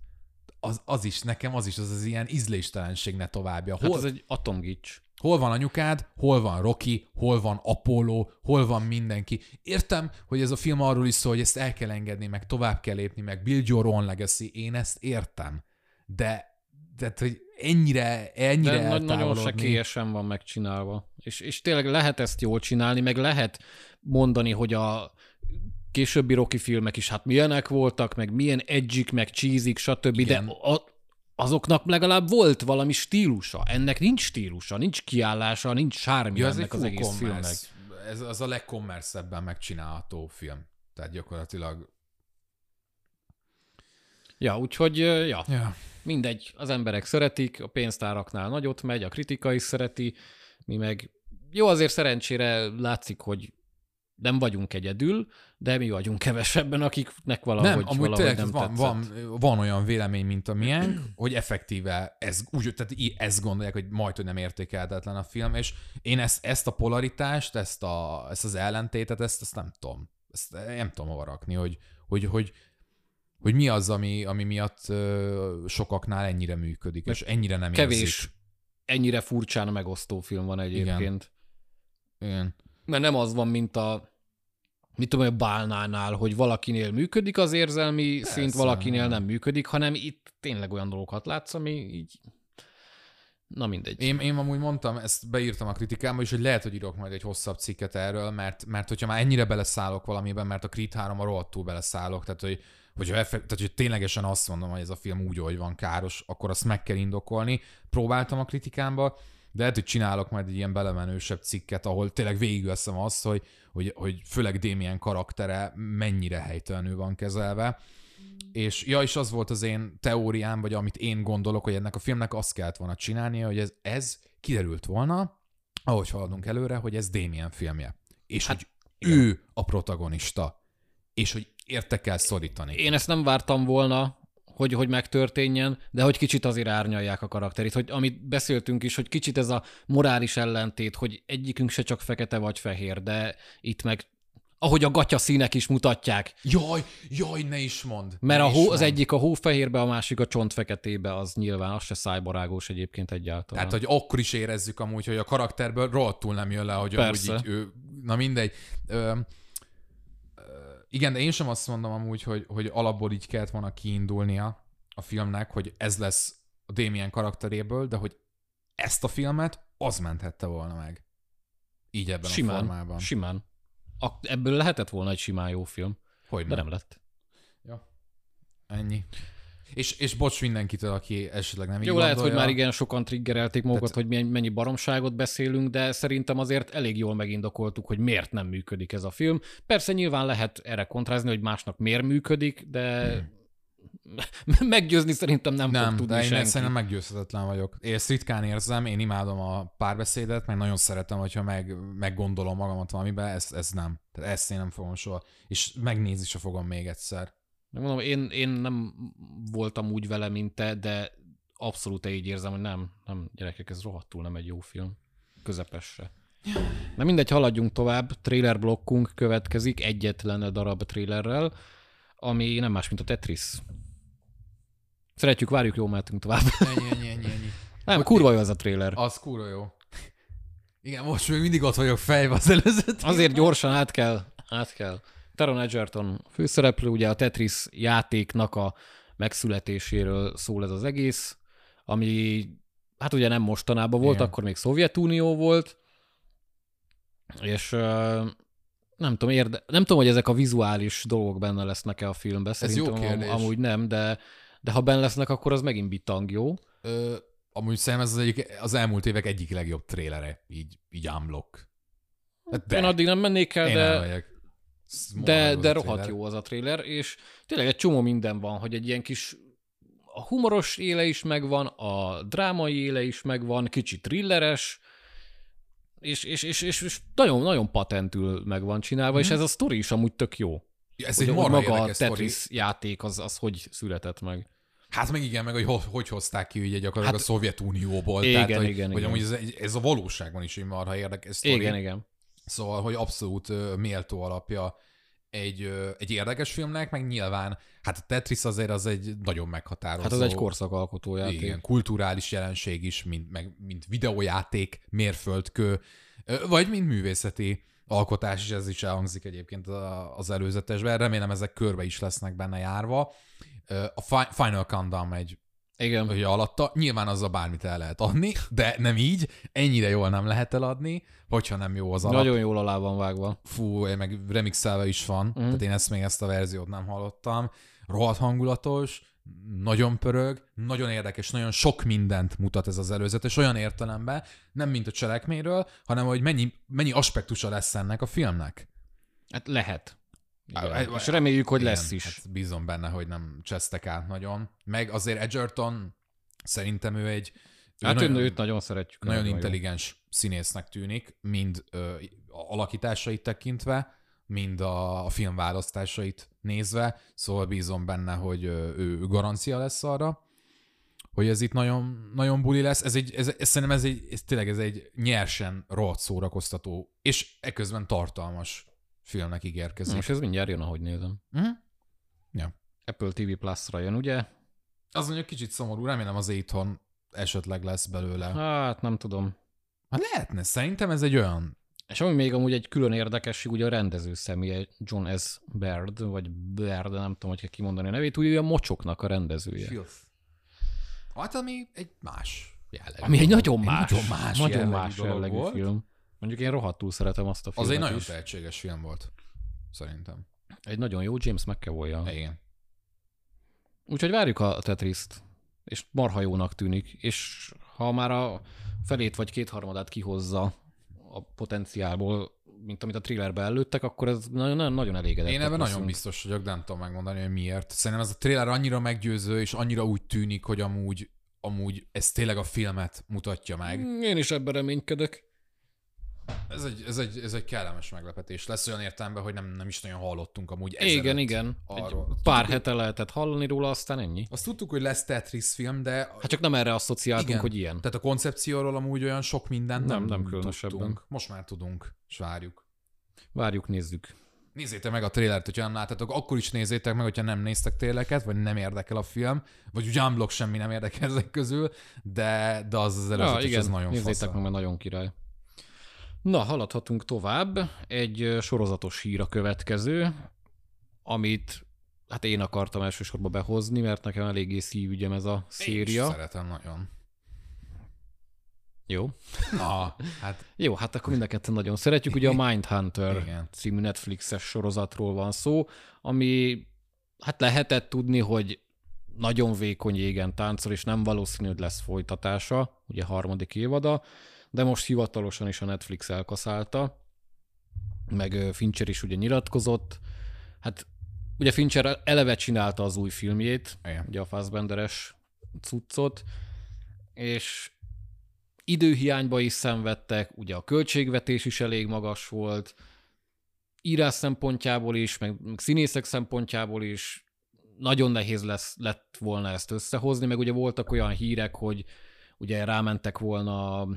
Az, az is, nekem az is, az az ilyen ízléstelenség ne továbbja. Hát ez egy atomgics. Hol van anyukád, hol van Rocky, hol van Apollo, hol van mindenki. Értem, hogy ez a film arról is szól, hogy ezt el kell engedni, meg tovább kell lépni, meg build your own legacy. Én ezt értem. De, de hogy ennyire, ennyire De nagy- nagyon sekélyesen van megcsinálva. És, és tényleg lehet ezt jól csinálni, meg lehet mondani, hogy a későbbi Rocky filmek is hát milyenek voltak, meg milyen edgyik, meg cheesy stb. Igen. De a, azoknak legalább volt valami stílusa. Ennek nincs stílusa, nincs kiállása, nincs sármi Ja, ennek az egész filmnek. Ez az a legkommerszebben megcsinálható film. Tehát gyakorlatilag... Ja, úgyhogy, ja, Ja. mindegy, az emberek szeretik, a pénztáraknál nagyot megy, a kritika is szereti, mi meg jó, azért szerencsére látszik, hogy nem vagyunk egyedül, de mi vagyunk kevesebben, akiknek valahogy, nem, amúgy valahogy tényleg nem van, tetszett. van, van olyan vélemény, mint a miénk, hogy effektíve ez, úgy, tehát ezt gondolják, hogy majd, hogy nem értékelhetetlen a film, és én ezt, ezt a polaritást, ezt, a, ezt az ellentétet, ezt, ezt nem tudom. Ezt nem tudom hova rakni, hogy, hogy, hogy, hogy mi az, ami, ami miatt ö, sokaknál ennyire működik, és ennyire nem Kevés érzik. ennyire furcsán megosztó film van egyébként. Igen. Mert nem az van, mint a mit tudom, a bálnánál, hogy valakinél működik az érzelmi Persze. szint, valakinél nem működik, hanem itt tényleg olyan dolgokat látsz, ami így... Na mindegy. Én, én amúgy mondtam, ezt beírtam a kritikámba is, hogy lehet, hogy írok majd egy hosszabb cikket erről, mert, mert hogyha már ennyire beleszállok valamiben, mert a Creed 3 a rohadtul beleszállok, tehát hogy, hogyha effe, tehát, hogy ténylegesen azt mondom, hogy ez a film úgy, hogy van káros, akkor azt meg kell indokolni. Próbáltam a kritikámba, de lehet, hogy csinálok majd egy ilyen belemenősebb cikket, ahol tényleg végigveszem azt, hogy, hogy, hogy főleg Damien karaktere mennyire helytelenül van kezelve. És ja, és az volt az én teóriám, vagy amit én gondolok, hogy ennek a filmnek azt kellett volna csinálnia, hogy ez, ez kiderült volna, ahogy haladunk előre, hogy ez Damien filmje. És hát, hogy igen. ő a protagonista. És hogy érte kell szorítani. Én ezt nem vártam volna, hogy, hogy megtörténjen, de hogy kicsit azért árnyalják a karakterét, hogy amit beszéltünk is, hogy kicsit ez a morális ellentét, hogy egyikünk se csak fekete vagy fehér, de itt meg ahogy a gatya színek is mutatják. Jaj, jaj, ne is mond. Mert a hó, mond. az egyik a hófehérbe, a másik a csontfeketébe, az nyilván, az se szájbarágós egyébként egyáltalán. Tehát, hogy akkor is érezzük amúgy, hogy a karakterből rohadtul nem jön le, hogy Persze. amúgy így ő, na mindegy. Ö, igen, de én sem azt mondom amúgy, hogy, hogy alapból így kellett volna kiindulnia a filmnek, hogy ez lesz a Damien karakteréből, de hogy ezt a filmet az menthette volna meg. Így ebben simán, a formában. simán. A, ebből lehetett volna egy simán jó film, Hogy de nem lett. Ja. Ennyi. És, és bocs mindenkitől, aki esetleg nem így Jó, lehet, gondolja. hogy már igen sokan triggerelték magukat, Tehát- hogy mennyi, baromságot beszélünk, de szerintem azért elég jól megindokoltuk, hogy miért nem működik ez a film. Persze nyilván lehet erre kontrázni, hogy másnak miért működik, de meggyőzni szerintem nem, Nem, fog tudni de én senki. szerintem meggyőzhetetlen vagyok. Én ezt ritkán érzem, én imádom a párbeszédet, meg nagyon szeretem, hogyha meg, meggondolom magamat valamiben, ez, ez nem. Tehát ezt én nem fogom soha. És megnézni se fogom még egyszer. Mondom, én, én nem voltam úgy vele, mint te, de abszolút így érzem, hogy nem, nem, gyerekek, ez rohadtul nem egy jó film. Közepes se. Na mindegy, haladjunk tovább. Trailer blokkunk következik egyetlen darab trailerrel, ami nem más, mint a Tetris. Szeretjük, várjuk, jó mehetünk tovább. Ennyi, ennyi, ennyi, ennyi. Nem, kurva jó az a trailer. Az kurva jó. Igen, most még mindig ott vagyok fejbe az előző. Azért gyorsan át kell, át kell. Taron Egerton főszereplő, ugye a Tetris játéknak a megszületéséről szól ez az egész, ami hát ugye nem mostanában volt, Igen. akkor még Szovjetunió volt, és nem tudom, érde, nem tudom, hogy ezek a vizuális dolgok benne lesznek-e a filmben, Ez jó szerintem am- kérdés. amúgy nem, de, de ha benne lesznek, akkor az megint bitang jó. Ö, amúgy szerintem ez az, egyik, az elmúlt évek egyik legjobb trélere, így, így unblock. Hát De. Én addig nem mennék el, Én de, de, de rohadt trailer. jó az a trailer, és tényleg egy csomó minden van, hogy egy ilyen kis a humoros éle is megvan, a drámai éle is megvan, kicsit thrilleres, és, és, és, és, és nagyon, nagyon patentül meg van csinálva, és ez a sztori is amúgy tök jó. Ez Hogy, egy hogy marha maga a érdekes sztori. Tetris játék, az, az hogy született meg. Hát meg igen, meg hogy hogy, hogy hozták ki ugye gyakorlatilag Hát- a Szovjetunióból. Igen, tehát, hogy, igen, hogy igen. amúgy ez, ez a valóságban is egy marha érdekes sztori. Igen, igen. Szóval, hogy abszolút ö, méltó alapja egy, ö, egy érdekes filmnek, meg nyilván, hát a Tetris azért az egy nagyon meghatározó. Hát az egy korszakalkotó játék. Igen, kulturális jelenség is, mint, meg, mint videójáték, mérföldkő, ö, vagy mint művészeti alkotás is, ez is elhangzik egyébként az előzetesben. Remélem ezek körbe is lesznek benne járva. A Fi- Final Countdown egy Igen. ugye alatta. Nyilván azzal bármit el lehet adni, de nem így. Ennyire jól nem lehet eladni, hogyha nem jó az alap. Nagyon jól alá van vágva. Fú, meg remixelve is van, mm. tehát én ezt még ezt a verziót nem hallottam. Rohadt hangulatos, nagyon pörög, nagyon érdekes, nagyon sok mindent mutat ez az előzetes, olyan értelemben, nem mint a cselekményről, hanem hogy mennyi, mennyi aspektusa lesz ennek a filmnek. Hát lehet. Igen. És reméljük, hogy Igen, lesz is. Hát bízom benne, hogy nem csesztek át nagyon. Meg azért Edgerton, szerintem ő egy ő Hát nagyon- őt nagyon szeretjük. nagyon intelligens színésznek tűnik, mind ö, alakításait tekintve, mind a, a film választásait nézve, szóval bízom benne, hogy ö, ő, ő garancia lesz arra, hogy ez itt nagyon, nagyon buli lesz. Ez egy, ez, ez, szerintem ez egy, ez tényleg ez egy nyersen rohadt szórakoztató, és eközben tartalmas filmnek ígérkezik. Most ez mindjárt jön, ahogy nézem. Mhm. Ja. Apple TV Plus-ra jön, ugye? Az mondjuk kicsit szomorú, remélem az itthon esetleg lesz belőle. Hát nem tudom. Hát lehetne, szerintem ez egy olyan És ami még amúgy egy külön érdekesség, ugye a rendező személye John S. Baird, vagy Baird, nem tudom, hogy kell kimondani a nevét, ugye a mocsoknak a rendezője. Filth. Hát ami egy más jellegű. Ami egy nagyon más, nagyon más nagyon jellegű, más jellegű volt. film. Mondjuk én rohadtul szeretem azt a Az filmet egy nagyon is. tehetséges film volt. Szerintem. Egy nagyon jó James mcavoy -jal. Igen. Úgyhogy várjuk a Tetriszt, és marha jónak tűnik, és ha már a felét vagy kétharmadát kihozza a potenciálból, mint amit a thrillerbe előttek, akkor ez nagyon, nagyon, elégedett. Én ebben nagyon biztos vagyok, de nem tudom megmondani, hogy miért. Szerintem ez a trailer annyira meggyőző, és annyira úgy tűnik, hogy amúgy, amúgy ez tényleg a filmet mutatja meg. Én is ebben reménykedek. Ez egy, ez egy, ez egy kellemes meglepetés. Lesz olyan értelemben, hogy nem, nem is nagyon hallottunk amúgy Igen, igen. Egy arról. pár hete lehetett hallani róla, aztán ennyi. Azt tudtuk, hogy lesz Tetris film, de Hát csak nem erre asszociáltunk, Igen. hogy ilyen. Tehát a koncepcióról amúgy olyan sok mindent nem, Nem, nem különösebben. tudtunk. Most már tudunk, és várjuk. Várjuk, nézzük. Nézzétek meg a trailert, hogyha nem láttatok, akkor is nézzétek meg, hogyha nem néztek trailereket, vagy nem érdekel a film, vagy ugye unblock semmi nem érdekel ezek közül, de, de az az előzetes, Ja, igen, az nagyon nézzétek fasz. meg, mert nagyon király. Na, haladhatunk tovább. Egy sorozatos hír a következő, amit hát én akartam elsősorban behozni, mert nekem eléggé szívügyem ez a Én széria. szeretem nagyon. Jó. Na, hát Jó, hát akkor mind a ketten nagyon szeretjük. Ugye a Mindhunter Igen. című Netflixes sorozatról van szó, ami hát lehetett tudni, hogy nagyon vékony jégen táncol, és nem valószínű, hogy lesz folytatása, ugye harmadik évada, de most hivatalosan is a Netflix elkaszálta, meg Fincher is ugye nyilatkozott. Hát ugye Fincher eleve csinálta az új filmjét, igen. ugye a Fassbenderes cuccot, és időhiányba is szenvedtek, ugye a költségvetés is elég magas volt, írás szempontjából is, meg, színészek szempontjából is nagyon nehéz lesz, lett volna ezt összehozni, meg ugye voltak olyan hírek, hogy ugye rámentek volna,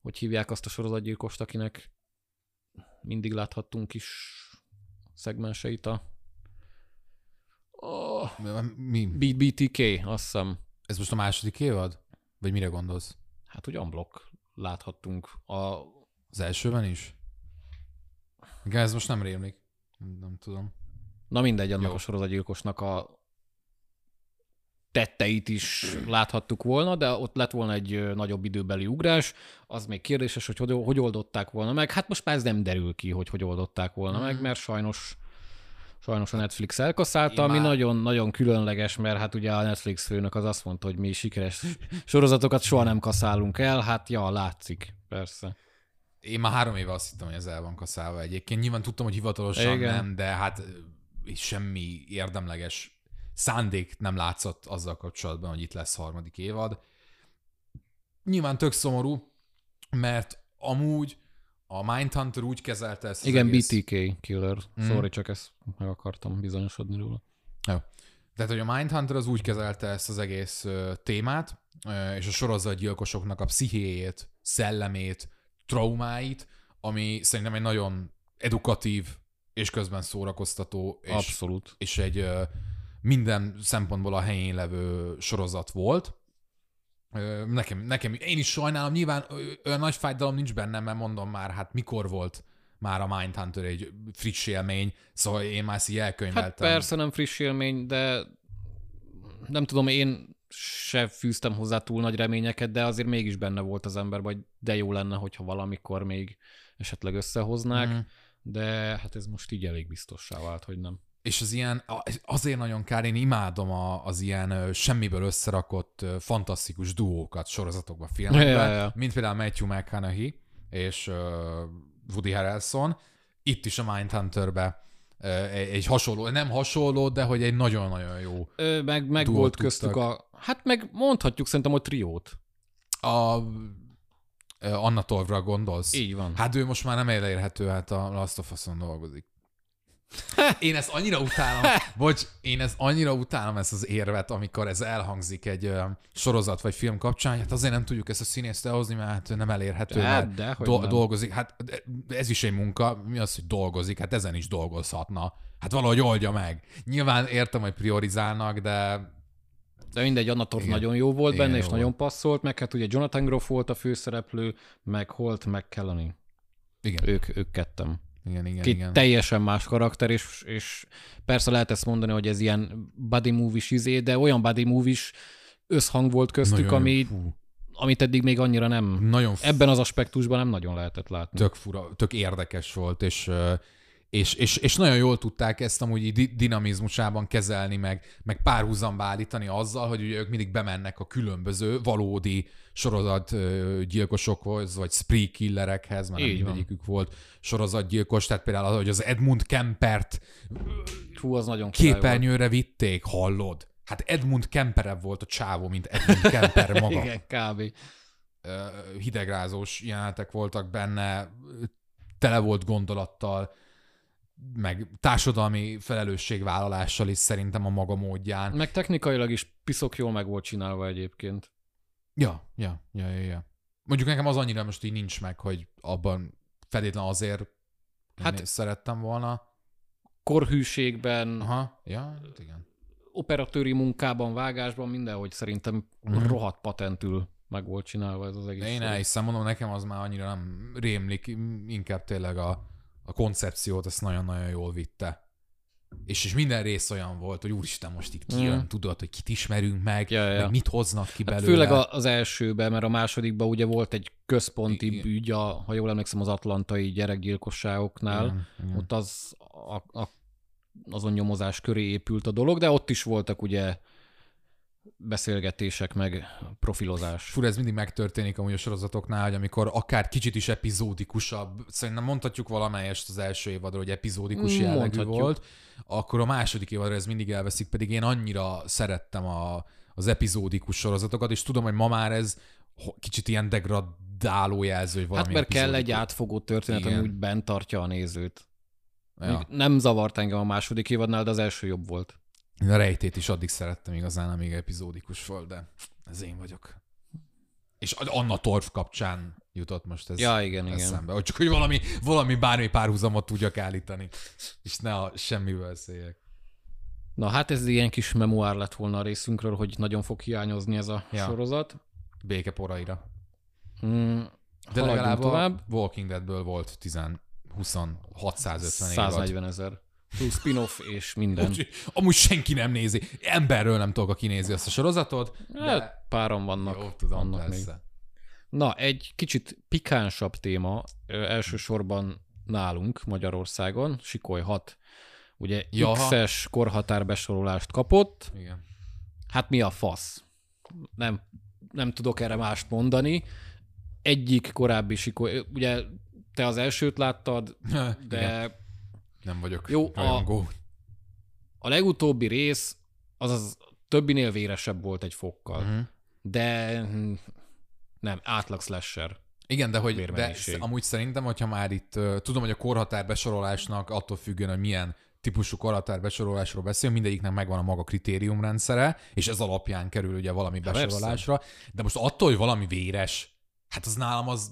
hogy hívják azt a sorozatgyilkost, akinek mindig láthattunk is szegmenseit a... Oh, Mi? BTK, azt hiszem. Ez most a második évad? Vagy mire gondolsz? Hát ugye unblock láthattunk a... Az elsőben is? Igen, ez most nem rémlik. Nem tudom. Na mindegy, annak Jó. a sorozatgyilkosnak a tetteit is láthattuk volna, de ott lett volna egy nagyobb időbeli ugrás, az még kérdéses, hogy hogy, hogy oldották volna meg. Hát most már ez nem derül ki, hogy hogy oldották volna meg, mert sajnos sajnos a Netflix elkaszálta, ami nagyon-nagyon különleges, mert hát ugye a Netflix főnök az azt mondta, hogy mi sikeres sorozatokat soha nem kaszálunk el, hát ja, látszik, persze. Én már három éve azt hittem, hogy ez el van kaszálva egyébként. Nyilván tudtam, hogy hivatalosan Igen. nem, de hát semmi érdemleges szándék nem látszott azzal kapcsolatban, hogy itt lesz harmadik évad. Nyilván tök szomorú, mert amúgy a Mindhunter úgy kezelte ezt Igen, egész... BTK killer. Mm. Sorry, csak ezt meg akartam bizonyosodni róla. Jó. Tehát, hogy a Mindhunter az úgy kezelte ezt az egész ö, témát, ö, és a sorozatgyilkosoknak a pszichéjét, szellemét, traumáit, ami szerintem egy nagyon edukatív és közben szórakoztató, és, Abszolút. és egy ö, minden szempontból a helyén levő sorozat volt. Nekem, nekem, én is sajnálom, nyilván olyan nagy fájdalom nincs bennem, mert mondom már, hát mikor volt már a Mindhunter egy friss élmény, szóval én már ezt így elkönyveltem. Hát persze nem friss élmény, de nem tudom, én se fűztem hozzá túl nagy reményeket, de azért mégis benne volt az ember, hogy de jó lenne, hogyha valamikor még esetleg összehoznák, Mhm. de hát ez most így elég biztossá vált, hogy nem. És az ilyen, azért nagyon kár, én imádom a, az ilyen semmiből összerakott fantasztikus duókat sorozatokba, filmekben, Ja, ja, ja. mint például Matthew McConaughey és uh, Woody Harrelson. Itt is a Mindhunterbe ö, egy, hasonló, nem hasonló, de hogy egy nagyon-nagyon jó. Ö, meg meg volt köztük tudtak. a... Hát meg mondhatjuk szerintem a triót. A Anna Torvra gondolsz? Így van. Hát ő most már nem elérhető, hát a Last of Us-on dolgozik. Én ezt annyira utálom, bocs, én ezt annyira utálom ezt az érvet, amikor ez elhangzik egy ö, sorozat vagy film kapcsán, hát azért nem tudjuk ezt a színészt elhozni, mert hát nem elérhető, Hát, mert de, hogy do- nem. dolgozik. Hát ez is egy munka, mi az, hogy dolgozik, hát ezen is dolgozhatna. Hát valahogy oldja meg. Nyilván értem, hogy priorizálnak, de De mindegy, Anna Torv Igen. nagyon jó volt Igen, benne, jó és volt. nagyon passzolt, meg hát ugye Jonathan Groff volt a főszereplő, meg Holt, meg Kellany. igen, Ők, ők kettem. Igen, igen. Két igen. teljesen más karakter, és, és persze lehet ezt mondani, hogy ez ilyen buddy movie izé, de olyan buddy movie összhang volt köztük, Nagyon ami, Fú, amit eddig még annyira nem, nagyon f- ebben az aspektusban nem nagyon lehetett látni. tök fura, tök érdekes volt, és, és, és, és nagyon jól tudták ezt amúgy így di- dinamizmusában kezelni, meg, meg párhuzamba állítani azzal, hogy ugye ők mindig bemennek a különböző valódi sorozat ö, gyilkosokhoz, vagy spree killerekhez, mert nem Így van. mindegyikük volt sorozatgyilkos, tehát például, hogy az Edmund Kempert Hú, az nagyon király volt. képernyőre vitték, hallod? Hát Edmund Kemperebb volt a csávó, mint Edmund Kemper maga. Igen, kb. hidegrázós jelenetek voltak benne, tele volt gondolattal, meg társadalmi felelősségvállalással is szerintem a maga módján. Meg technikailag is piszok jól meg volt csinálva egyébként. Ja, ja, ja, ja, ja. Mondjuk nekem az annyira most így nincs meg, hogy abban feltétlen azért hát, szerettem volna. Korhűségben, Aha, ja, hát igen. operatőri munkában, vágásban, mindenhogy szerintem Mhm. rohadt patentül meg volt csinálva ez az egész. Én elhiszem, mondom, nekem az már annyira nem rémlik, inkább tényleg a, a koncepciót ezt nagyon-nagyon jól vitte. És, és minden rész olyan volt, hogy úristen, most itt kijön, Mhm. tudod, hogy kit ismerünk meg, Ja, ja. meg mit hoznak ki Hát belőle. főleg a- az elsőben, mert a másodikban ugye volt egy központi Igen. ügy, a, ha jól emlékszem, az atlantai gyerekgyilkosságoknál. Igen, igen. Ott az a, a, azon nyomozás köré épült a dolog, de ott is voltak ugye beszélgetések, meg profilozás. Fura, ez mindig megtörténik amúgy a sorozatoknál, hogy amikor akár kicsit is epizódikusabb, szerintem mondhatjuk valamelyest az első évadról, hogy epizódikus Mm, jellegű mondhatjuk. volt, akkor a második évadra ez mindig elveszik, pedig én annyira szerettem a, az epizódikus sorozatokat, és tudom, hogy ma már ez kicsit ilyen degradáló jelző, hogy valami Hát mert kell egy átfogó történet, Igen. ami úgy bent tartja a nézőt. Ja. Nem zavart engem a második évadnál, de az első jobb volt. Én a rejtét is addig szerettem igazán, amíg epizódikus volt, de ez én vagyok. És Anna Torf kapcsán jutott most ez Ja, igen, igen. eszembe. Hogy csak hogy valami, valami bármi párhuzamot tudjak állítani, és ne a semmiből beszéljek. Na hát ez ilyen kis memoár lett volna a részünkről, hogy nagyon fog hiányozni ez a Ja. sorozat. Békeporaira. Mm, De legalább tovább. a Walking Deadből volt 10, 20, 650 évad. 140 ezer. Plusz spin-off és minden. Úgyhogy Amúgy senki nem nézi. Emberről nem tudok, aki nézi azt a sorozatot. De... Hát, páran vannak. Jó, tudom, vannak még. Na, egy kicsit pikánsabb téma, ö, elsősorban nálunk Magyarországon, Sikoly 6, ugye Jaha. X-es korhatárbesorolást kapott, Igen. hát mi a fasz? Nem, nem tudok erre mást mondani. Egyik korábbi Sikoly, ugye te az elsőt láttad, de Igen. Nem vagyok Jó, a- rajongó. a legutóbbi rész az az többinél véresebb volt egy fokkal, Mhm. de hm, nem, átlag slasher. Igen, de hogy de amúgy szerintem, hogyha már itt uh, tudom, hogy a korhatár besorolásnak attól függően, hogy milyen típusú korhatár besorolásról beszél, mindegyiknek megvan a maga kritériumrendszere, és ez alapján kerül ugye valami besorolásra. De most attól, hogy valami véres, hát az nálam az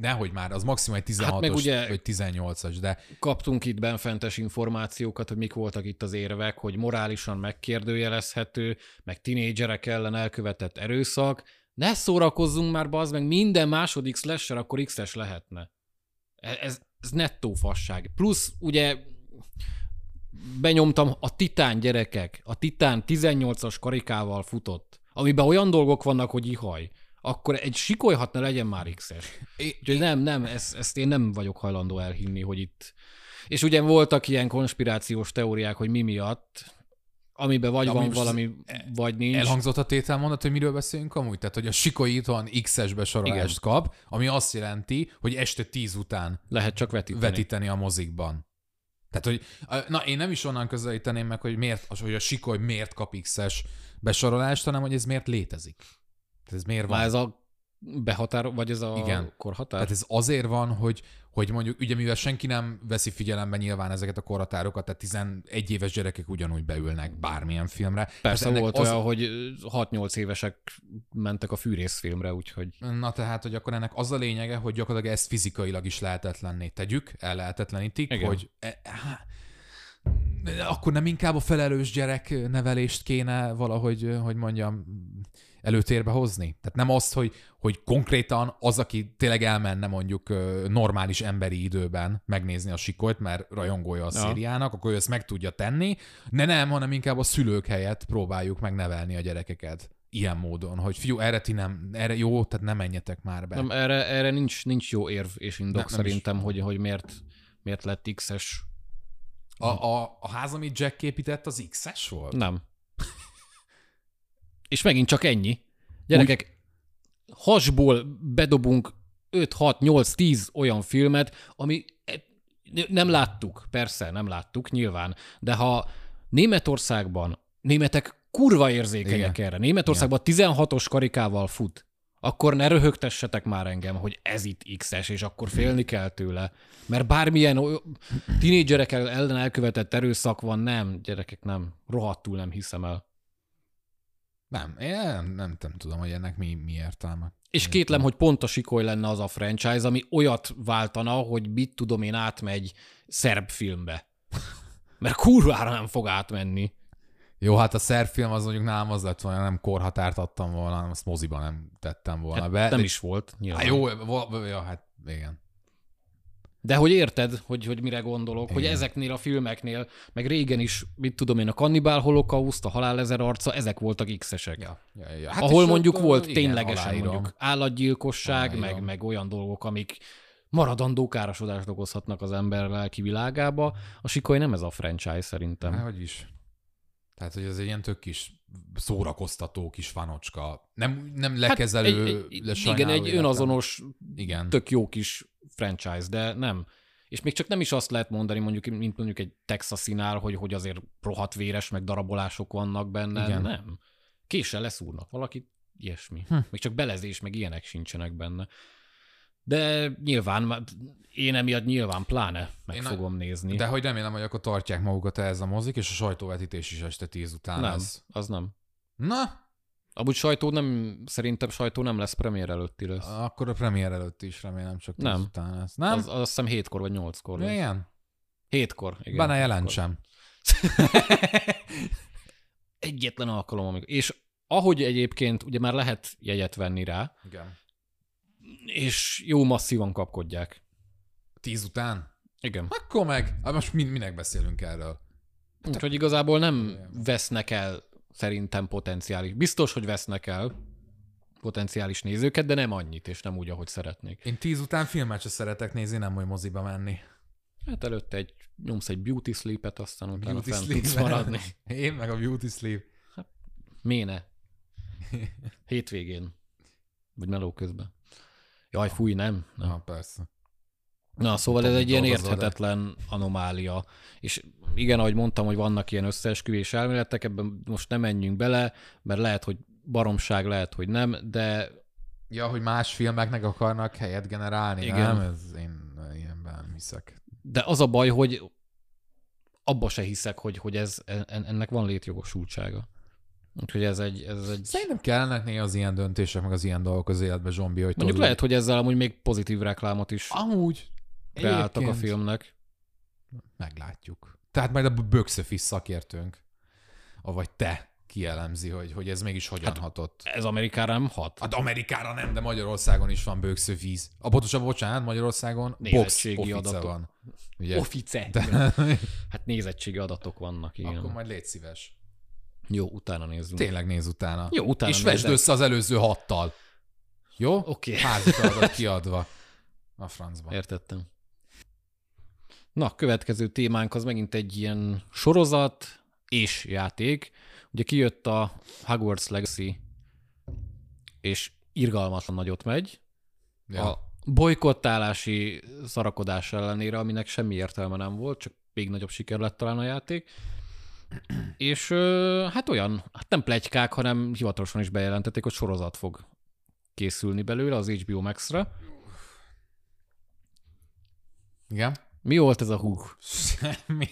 nehogy már, az maximum egy 16-os Hát meg ugye- vagy 18-as, de kaptunk itt benfentes információkat, hogy mik voltak itt az érvek, hogy morálisan megkérdőjelezhető, meg tinédzserek ellen elkövetett erőszak. Ne szórakozzunk már, bazd meg, minden második slasher akkor X-es lehetne. E- Ez, ez nettó fasság. Plusz ugye benyomtam a Titán gyerekek, a Titán 18-as karikával futott, amiben olyan dolgok vannak, hogy ihaj. Akkor egy sikolyhat ne legyen már X-es. Úgyhogy nem, nem, ezt, ezt én nem vagyok hajlandó elhinni, hogy itt... És ugye voltak ilyen konspirációs teóriák, hogy mi miatt, amiben vagy De van valami, vagy nincs. Elhangzott a tételmondat, hogy miről beszélünk amúgy? Tehát, hogy a Sikoly itthon X-es besorolást Igen. kap, ami azt jelenti, hogy este 10 után Lehet csak vetíteni. vetíteni a mozikban. Tehát, hogy na, én nem is onnan közelíteném meg, hogy miért, hogy a Sikoly miért kap X-es besorolást, hanem hogy ez miért létezik. Tehát ez miért van? Már ez a behatár, vagy ez a Igen. korhatár? Tehát ez azért van, hogy, hogy mondjuk, ugye mivel senki nem veszi figyelembe nyilván ezeket a korhatárokat, tehát 11 éves gyerekek ugyanúgy beülnek bármilyen filmre. Persze ennek volt az- olyan, hogy 6-8 évesek mentek a fűrészfilmre, úgyhogy Na tehát, hogy akkor ennek az a lényege, hogy gyakorlatilag ezt fizikailag is lehetetlenné tegyük, el lehetetlenítik, Igen. hogy e, akkor nem inkább a felelős gyerek nevelést kéne valahogy, hogy mondjam, előtérbe hozni? Tehát nem azt, hogy, hogy konkrétan az, aki tényleg elmenne mondjuk normális emberi időben megnézni a sikolyt, mert rajongója a Ja. szériának, akkor ő ezt meg tudja tenni, de nem, hanem inkább a szülők helyett próbáljuk megnevelni a gyerekeket ilyen módon, hogy fiú, erre ti nem, erre jó, tehát nem menjetek már be. nem, erre, erre nincs, nincs jó érv és indok Nem- nem is. szerintem, hogy, hogy miért, miért lett X-es. A, a, a ház, amit Jack épített, az X-es volt? Nem. És megint csak ennyi. Gyerekek, hasból bedobunk 5, 6, 8, 10 olyan filmet, ami e- nem láttuk, persze, nem láttuk, nyilván, de ha Németországban, németek kurva érzékenyek Igen. erre, Németországban 16-os karikával fut, akkor ne röhögtessetek már engem, hogy ez itt X-es, és akkor félni kell tőle. Mert bármilyen tinédzserek ellen elkövetett erőszak van, nem, gyerekek, nem. Rohadtul nem hiszem el. Nem, én nem, nem, nem tudom, hogy ennek mi, mi értelme. És kétlem, hogy pont a Sikoly lenne az a franchise, ami olyat váltana, hogy mit tudom én átmegy szerb filmbe. Mert kurvára nem fog átmenni. Jó, hát a szerb film az mondjuk nálam az lett volna, nem korhatárt adtam volna, hanem azt moziban nem tettem volna Hát be. nem de, is volt, nyilván. Hát jó, ja, hát igen. De hogy érted, hogy, hogy mire gondolok, hogy Igen. ezeknél a filmeknél, meg régen is, mit tudom én, a Kannibál holokauszt, a Halál ezer arca, ezek voltak X-esek. Ja, ja, ja. Hát Ahol mondjuk volt igen, ténylegesen aláírom. mondjuk állatgyilkosság, meg, Aláírom. meg olyan dolgok, amik maradandó károsodást okozhatnak az ember lelki világába. A Sikoly nem ez a franchise szerintem. Hát, hogy is. Tehát, hogy ez egy ilyen tök kis szórakoztató kis fanocska. Nem, nem lekezelő, Hát egy, egy, igen, egy életem. önazonos, Igen. tök jó kis franchise, de nem. És még csak nem is azt lehet mondani, mondjuk, mint mondjuk egy texasinál, hogy, hogy azért rohadt véres, meg darabolások vannak benne. Igen. Nem. Késsel leszúrnak valakit, ilyesmi. Hm. Még csak belezés, meg ilyenek sincsenek benne. De nyilván, én emiatt nyilván pláne meg Én a- fogom nézni. De hogy remélem, hogy akkor tartják magukat ehhez a mozik, és a sajtóvetítés is este tíz után nem, lesz. az nem. Na, Amúgy sajtó nem, szerintem sajtó nem lesz premier előtti lesz. akkor a premier előtt is remélem, csak tíz Nem. után lesz. Nem? Az, az azt hiszem hétkor vagy nyolckor lesz. Igen? Hétkor, igen. Benne jelentsem. Egyetlen alkalom, amikor... És ahogy egyébként ugye már lehet jegyet venni rá, Igen. És jó masszívan kapkodják. Tíz után? Igen. Akkor meg. Hát most min- minek beszélünk erről? Úgyhogy igazából nem vesznek el szerintem potenciális. Biztos, hogy vesznek el potenciális nézőket, de nem annyit, és nem úgy, ahogy szeretnék. Én tíz után filmet se szeretek nézni, nem hogy moziba menni. Hát előtte egy, nyomsz egy beauty sleepet, aztán utána Beauty fent sleep. tudsz maradni. Én meg a beauty sleep. Méne. Hétvégén. Vagy meló közben. Jaj, fúj, nem? nem. Na, persze. Na, szóval ez egy ilyen érthetetlen anomália. És igen, ahogy mondtam, hogy vannak ilyen összeesküvés elméletek, ebben most nem menjünk bele, mert lehet, hogy baromság, lehet, hogy nem, de Ja, hogy más filmeknek akarnak helyet generálni, Igen. Nem? Ez én ilyenben hiszek. de az a baj, hogy abba se hiszek, hogy, hogy ez, en- ennek van létjogosultsága. Úgyhogy ez egy, ez egy... Szerintem kellene néha az ilyen döntések, meg az ilyen dolgok az életbe, zombi, hogy Mondjuk tudod, lehet, hogy ezzel amúgy még pozitív reklámot is Amúgy kreáltak a filmnek. Meglátjuk. Tehát majd a box office szakértőnk, vagy te kielemzi, hogy, hogy ez mégis hogyan hát, hatott. Ez Amerikára nem hat. Hát Amerikára nem, de Magyarországon is van box office. A pontosabban, bocsánat, Magyarországon box office van. Ugye? Office. De, Hát nézettségi adatok vannak, igen. akkor majd légy szíves. Jó, utána nézzünk. Tényleg néz utána. Jó, utána És vesd össze az előző hattal. Jó? Oké. Házi feladat kiadva. A francban. Értettem. Na, következő témánk az megint egy ilyen sorozat és játék. Ugye kijött a Hogwarts Legacy, és irgalmatlan nagyot megy. Ja. A bolykottálási szarakodás ellenére, aminek semmi értelme nem volt, csak még nagyobb siker lett talán a játék. És hát olyan, hát nem plegykák, hanem hivatalosan is bejelentették, hogy sorozat fog készülni belőle az HBO Max-ra. Igen? Mi volt ez a húg? Semmi.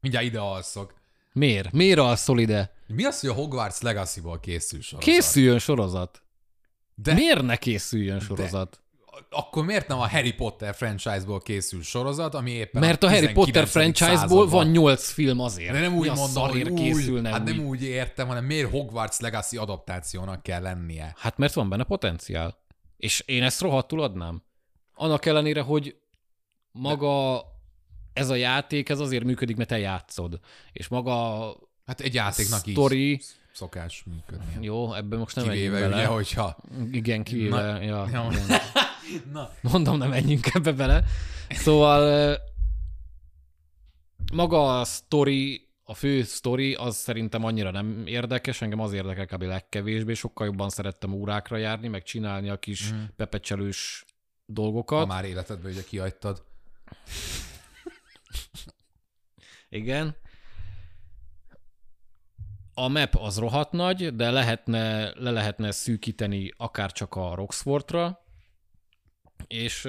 Mindjárt ide alszok. Miért? Miért alszol ide? Mi az, hogy a Hogwarts Legacy-ból készül sorozat? Készüljön sorozat. De Miért ne készüljön sorozat? Akkor miért nem a Harry Potter franchise-ból készül sorozat, ami éppen Mert a Harry 19. Potter franchise-ból van nyolc film azért. De nem úgy a mondom, hogy úgy, készülne hát nem úgy értem, hanem miért Hogwarts Legacy adaptációnak kell lennie. Hát mert van benne potenciál. És én ezt rohadtul adnám. Annak ellenére, hogy maga ez a játék, ez azért működik, mert te játszod. És maga a Hát egy játéknak sztori, így szokás működni. jó, ebben most nem Kivéve ugye, hogyha... Igen, kivéve. Na, ja, jó. Na, Mondom, nem menjünk ebbe bele. Szóval maga a sztori, a fő sztori, az szerintem annyira nem érdekes, engem az érdekel kb. legkevésbé, sokkal jobban szerettem órákra járni, meg csinálni a kis mm. pepecselős ha dolgokat. már életedben ugye kihagytad. Igen. A map az rohadt nagy, de lehetne, le lehetne szűkíteni akár csak a Roxfortra, és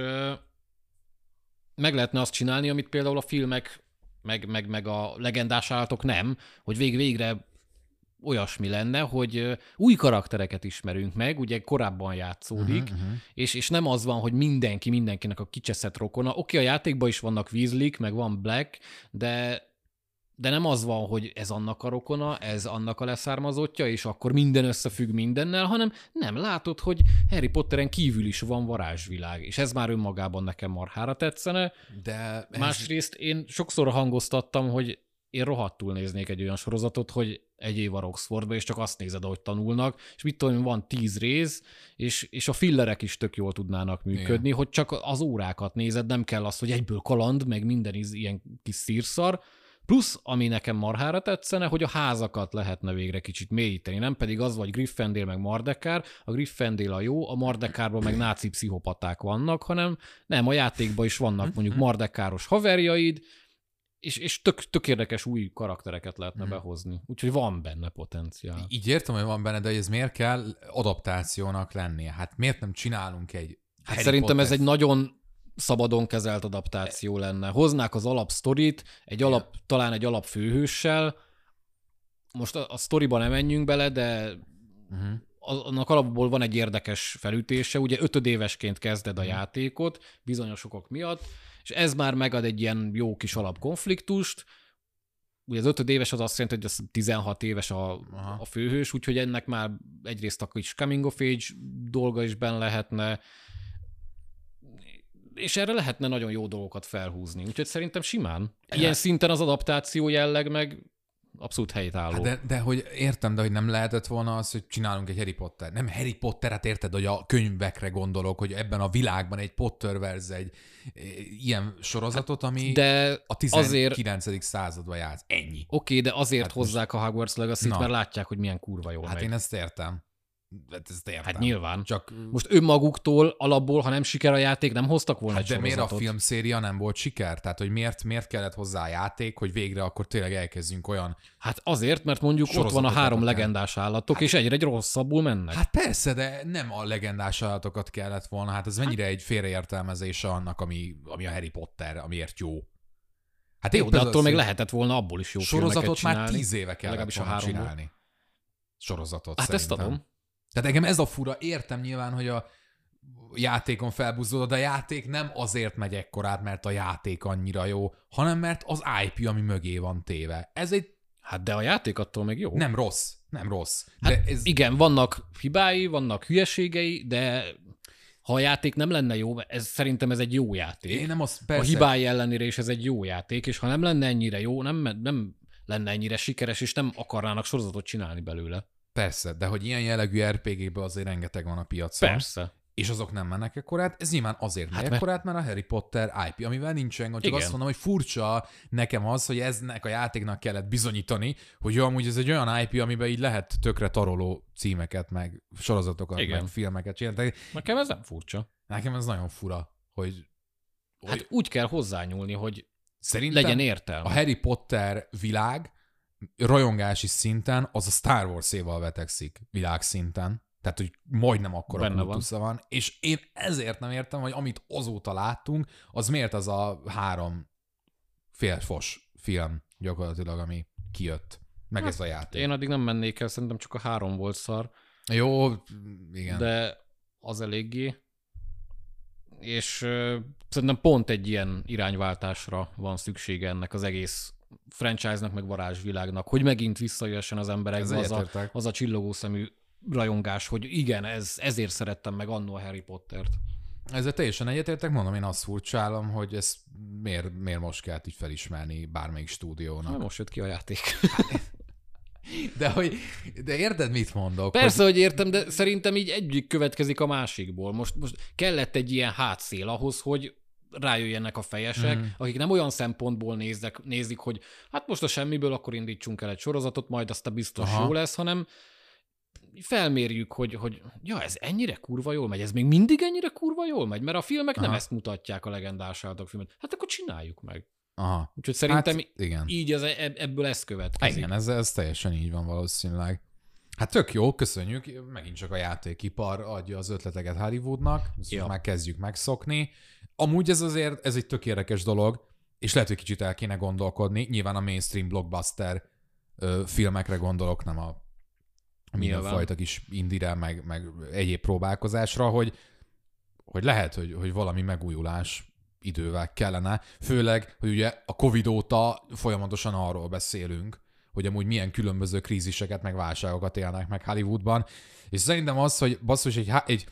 meg lehetne azt csinálni, amit például a filmek, meg, meg, meg a legendás állatok nem, hogy vég végre olyasmi lenne, hogy új karaktereket ismerünk meg, ugye korábban játszódik, Mhm, mhm. és, és nem az van, hogy mindenki mindenkinek a kicseszett rokona. Oké, a játékban is vannak Weasleyk, meg van Black, de de nem az van, hogy ez annak a rokona, ez annak a leszármazottja, és akkor minden összefügg mindennel, hanem nem látod, hogy Harry Potteren kívül is van varázsvilág, és ez már önmagában nekem marhára tetszene. De ez, Másrészt én sokszor hangoztattam, hogy én rohadtul néznék egy olyan sorozatot, hogy egy év a Roxfordba, és csak azt nézed, ahogy tanulnak, és mit tudom, van tíz rész, és, és a fillerek is tök jól tudnának működni, hogy csak az órákat nézed, nem kell az, hogy egyből kaland, meg minden ilyen kis szírszar, Plusz, ami nekem marhára tetszene, hogy a házakat lehetne végre kicsit mélyíteni, nem pedig az vagy Griffendél meg Mardekár, a Griffendél a jó, a Mardekárban meg náci pszichopaták vannak, hanem nem, a játékban is vannak mondjuk Mardekáros haverjaid, és, és tök, tök érdekes új karaktereket lehetne behozni. Úgyhogy van benne potenciál. így értem, hogy van benne, de ez miért kell adaptációnak lennie? Hát miért nem csinálunk egy Hát Harry szerintem ez Potter- egy nagyon szabadon kezelt adaptáció lenne. Hoznák az alapsztorit, egy alap, talán egy alapfőhőssel, most a, a sztoriba nem menjünk bele, de Uh-huh. a- annak alapból van egy érdekes felütése, ugye ötödévesként kezded a játékot, bizonyos okok miatt, és ez már megad egy ilyen jó kis alapkonfliktust, ugye az ötöd éves az azt jelenti, hogy az 16 éves a, Aha. a főhős, úgyhogy ennek már egyrészt akkor is coming of age dolga is benne lehetne, és erre lehetne nagyon jó dolgokat felhúzni. Úgyhogy szerintem simán. Ilyen szinten az adaptáció jelleg meg abszolút helytálló. Hát de, de hogy értem, de hogy nem lehetett volna az, hogy csinálunk egy Harry Potter. Nem Harry Potteret érted, hogy a könyvekre gondolok, hogy ebben a világban egy Potterverse egy e, ilyen sorozatot, ami de a 19. azért, században játsz. Ennyi. oké, de azért Hát hát hozzák a Hogwarts legacy mert látják, hogy milyen kurva jól Hát megy. én ezt értem. Hát ezt értem. Hát nyilván. Csak Most önmaguktól, alapból, ha nem siker a játék, nem hoztak volna Hát egy de miért a sorozatot. filmszéria nem volt siker? Tehát, hogy miért, miért kellett hozzá a játék, hogy végre akkor tényleg elkezdjünk olyan... Hát azért, mert mondjuk ott van a Sorozatot három el. legendás állatok, és egyre rosszabbul mennek. Hát persze, de nem a legendás állatokat kellett volna. Hát ez mennyire egy félreértelmezése annak, ami, ami a Harry Potter, amiért jó. Hát Jó, de attól még lehetett volna abból is jó Sorozatot már tíz éve kellett legalábbis a háromból. csinálni. Sorozatot Hát ezt szerintem. adom. Tehát engem ez a fura, értem nyilván, hogy a játékon felbuzdulod, de a játék nem azért megy ekkorát, mert a játék annyira jó, hanem mert az IP, ami mögé van téve. Ez egy Hát de a játék attól még jó. nem rossz, nem rossz. Hát De ez, Igen, vannak hibái, vannak hülyeségei, de ha a játék nem lenne jó, ez szerintem ez egy jó játék. én nem az, a persze, hibái ellenére is ez egy jó játék, és ha nem lenne ennyire jó, nem, nem lenne ennyire sikeres, és nem akarnának sorozatot csinálni belőle. Persze, de hogy ilyen jellegű RPG-ből azért rengeteg van a piacon. Persze. és azok nem mennek ekkorát, ez nyilván azért Hát mert- ekkorát, mert a Harry Potter IP, amivel nincsen gond, csak azt mondom, hogy furcsa nekem az, hogy eznek a játéknak kellett bizonyítani, hogy jó, amúgy ez egy olyan IP, amiben így lehet tökre taroló címeket, meg sorozatokat, Igen. meg filmeket csinálni. Nekem ez nem furcsa. Nekem ez nagyon fura, hogy, hogy Hát úgy kell hozzányúlni, hogy szerintem legyen értelme. a Harry Potter világ rajongási szinten az a Star Wars-éval vetekszik világszinten. Tehát, hogy majdnem akkor a Benne van. van. És én ezért nem értem, hogy amit azóta láttunk, az miért az a három félfos film gyakorlatilag, ami kijött. Meg ez a játék. Én addig nem mennék el, szerintem csak a három volt szar, Jó, igen. De... de az eléggé. És ö, szerintem pont egy ilyen irányváltásra van szüksége ennek az egész franchise-nak, meg varázsvilágnak, hogy megint visszajöjjön az emberekbe az a, az a csillogó szemű rajongás, hogy igen, ez, ezért szerettem meg annó a Harry Pottert. Ezzel teljesen egyetértek, mondom, én azt furcsálom, hogy ezt miért, miért most kell így felismerni bármelyik stúdiónak. Na, most jött ki a játék. De, hogy, de érted, mit mondok? Persze, hogy értem, de szerintem így egyik következik a másikból. Most, most kellett egy ilyen hátszél ahhoz, hogy rájöjjenek a fejesek, mm. akik nem olyan szempontból néznek, nézik, hogy hát most a semmiből akkor indítsunk el egy sorozatot, majd azt a biztos Aha. Jó lesz, hanem felmérjük, hogy, hogy ja, ez ennyire kurva jól megy, ez még mindig ennyire kurva jól megy, mert a filmek Aha. nem ezt mutatják a legendás filmet. Hát akkor csináljuk meg. Aha. Úgyhogy szerintem hát, igen. így az, ebb- ebből ez következik. Igen, ez, ez teljesen így van valószínűleg. Hát tök jó, köszönjük. Megint csak a játékipar adja az ötleteket Hollywoodnak, ezt ja. már kezdjük megszokni. Amúgy ez azért, ez egy tök érdekes dolog, és lehet, hogy kicsit el kéne gondolkodni. Nyilván a mainstream blockbuster ö, filmekre gondolok, nem a mindenfajta kis indire, meg, meg egyéb próbálkozásra, hogy, hogy lehet, hogy, hogy valami megújulás idővel kellene. Főleg, hogy ugye a Covid óta folyamatosan arról beszélünk, hogy amúgy milyen különböző kríziseket, meg válságokat élnek meg Hollywoodban. És szerintem az, hogy basszus, egy, egy,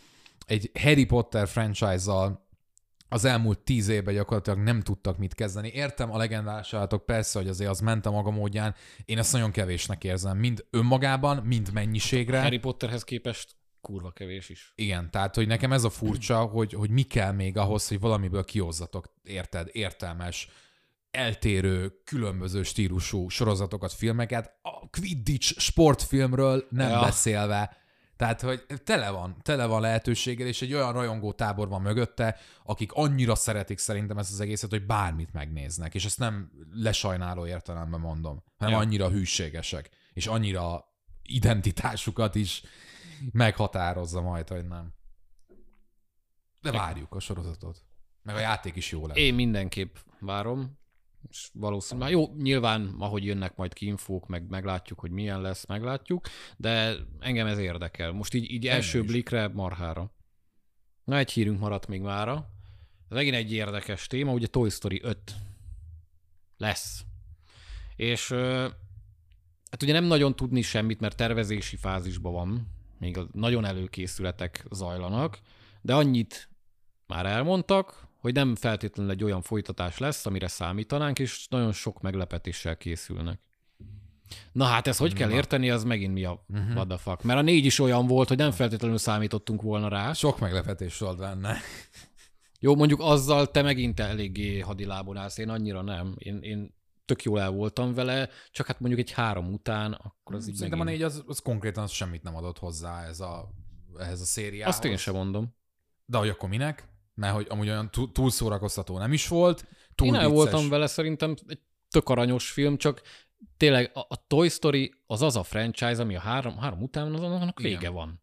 egy Harry Potter franchise-zal az elmúlt tíz évben gyakorlatilag nem tudtak mit kezdeni. Értem a legendás állatok, persze, hogy azért az ment a maga módján. Én ezt nagyon kevésnek érzem, mind önmagában, mind mennyiségre. Harry Potterhez képest kurva kevés is. Igen, tehát, hogy nekem ez a furcsa, hogy, hogy mi kell még ahhoz, hogy valamiből kihozzatok, érted, értelmes, eltérő, különböző stílusú sorozatokat, filmeket, a Quidditch sportfilmről nem ja. beszélve. Tehát, hogy tele van, tele van lehetőséggel, és egy olyan rajongó tábor van mögötte, akik annyira szeretik szerintem ezt az egészet, hogy bármit megnéznek, és ezt nem lesajnáló értelemben mondom, hanem Ja. annyira hűségesek, és annyira identitásukat is meghatározza majd, hogy nem. De várjuk a sorozatot. Meg a játék is jó lesz. Én mindenképp várom, és valószínűleg, jó, nyilván, ahogy jönnek majd ki infók, meg meglátjuk, hogy milyen lesz, meglátjuk, de engem ez érdekel. Most így, így első is. blikre marhára. Na, egy hírünk maradt még mára. Ez megint egy érdekes téma, ugye Toy Story 5 lesz. És hát ugye nem nagyon tudni semmit, mert tervezési fázisban van, még a nagyon előkészületek zajlanak, de annyit már elmondtak, hogy nem feltétlenül egy olyan folytatás lesz, amire számítanánk, és nagyon sok meglepetéssel készülnek. Na hát ezt hogy kell Na. érteni, az megint mi a uh-huh. what the fuck. Mert a négy is olyan volt, hogy nem feltétlenül számítottunk volna rá. Sok meglepetés volt benne. Jó, mondjuk azzal te megint eléggé hadilábon állsz, én annyira nem. Én, én tök jól el voltam vele, csak hát mondjuk egy három után, akkor az így Szerintem a megint... négy az, az konkrétan semmit nem adott hozzá ez a, ehhez a szériához. Azt én sem mondom. De hogy akkor minek? Mert hogy amúgy olyan túl, szórakoztató nem is volt, túl Én vicces. voltam vele, szerintem egy tök aranyos film, csak tényleg a, a Toy Story az az a franchise, ami a három, három után az annak Igen. vége van.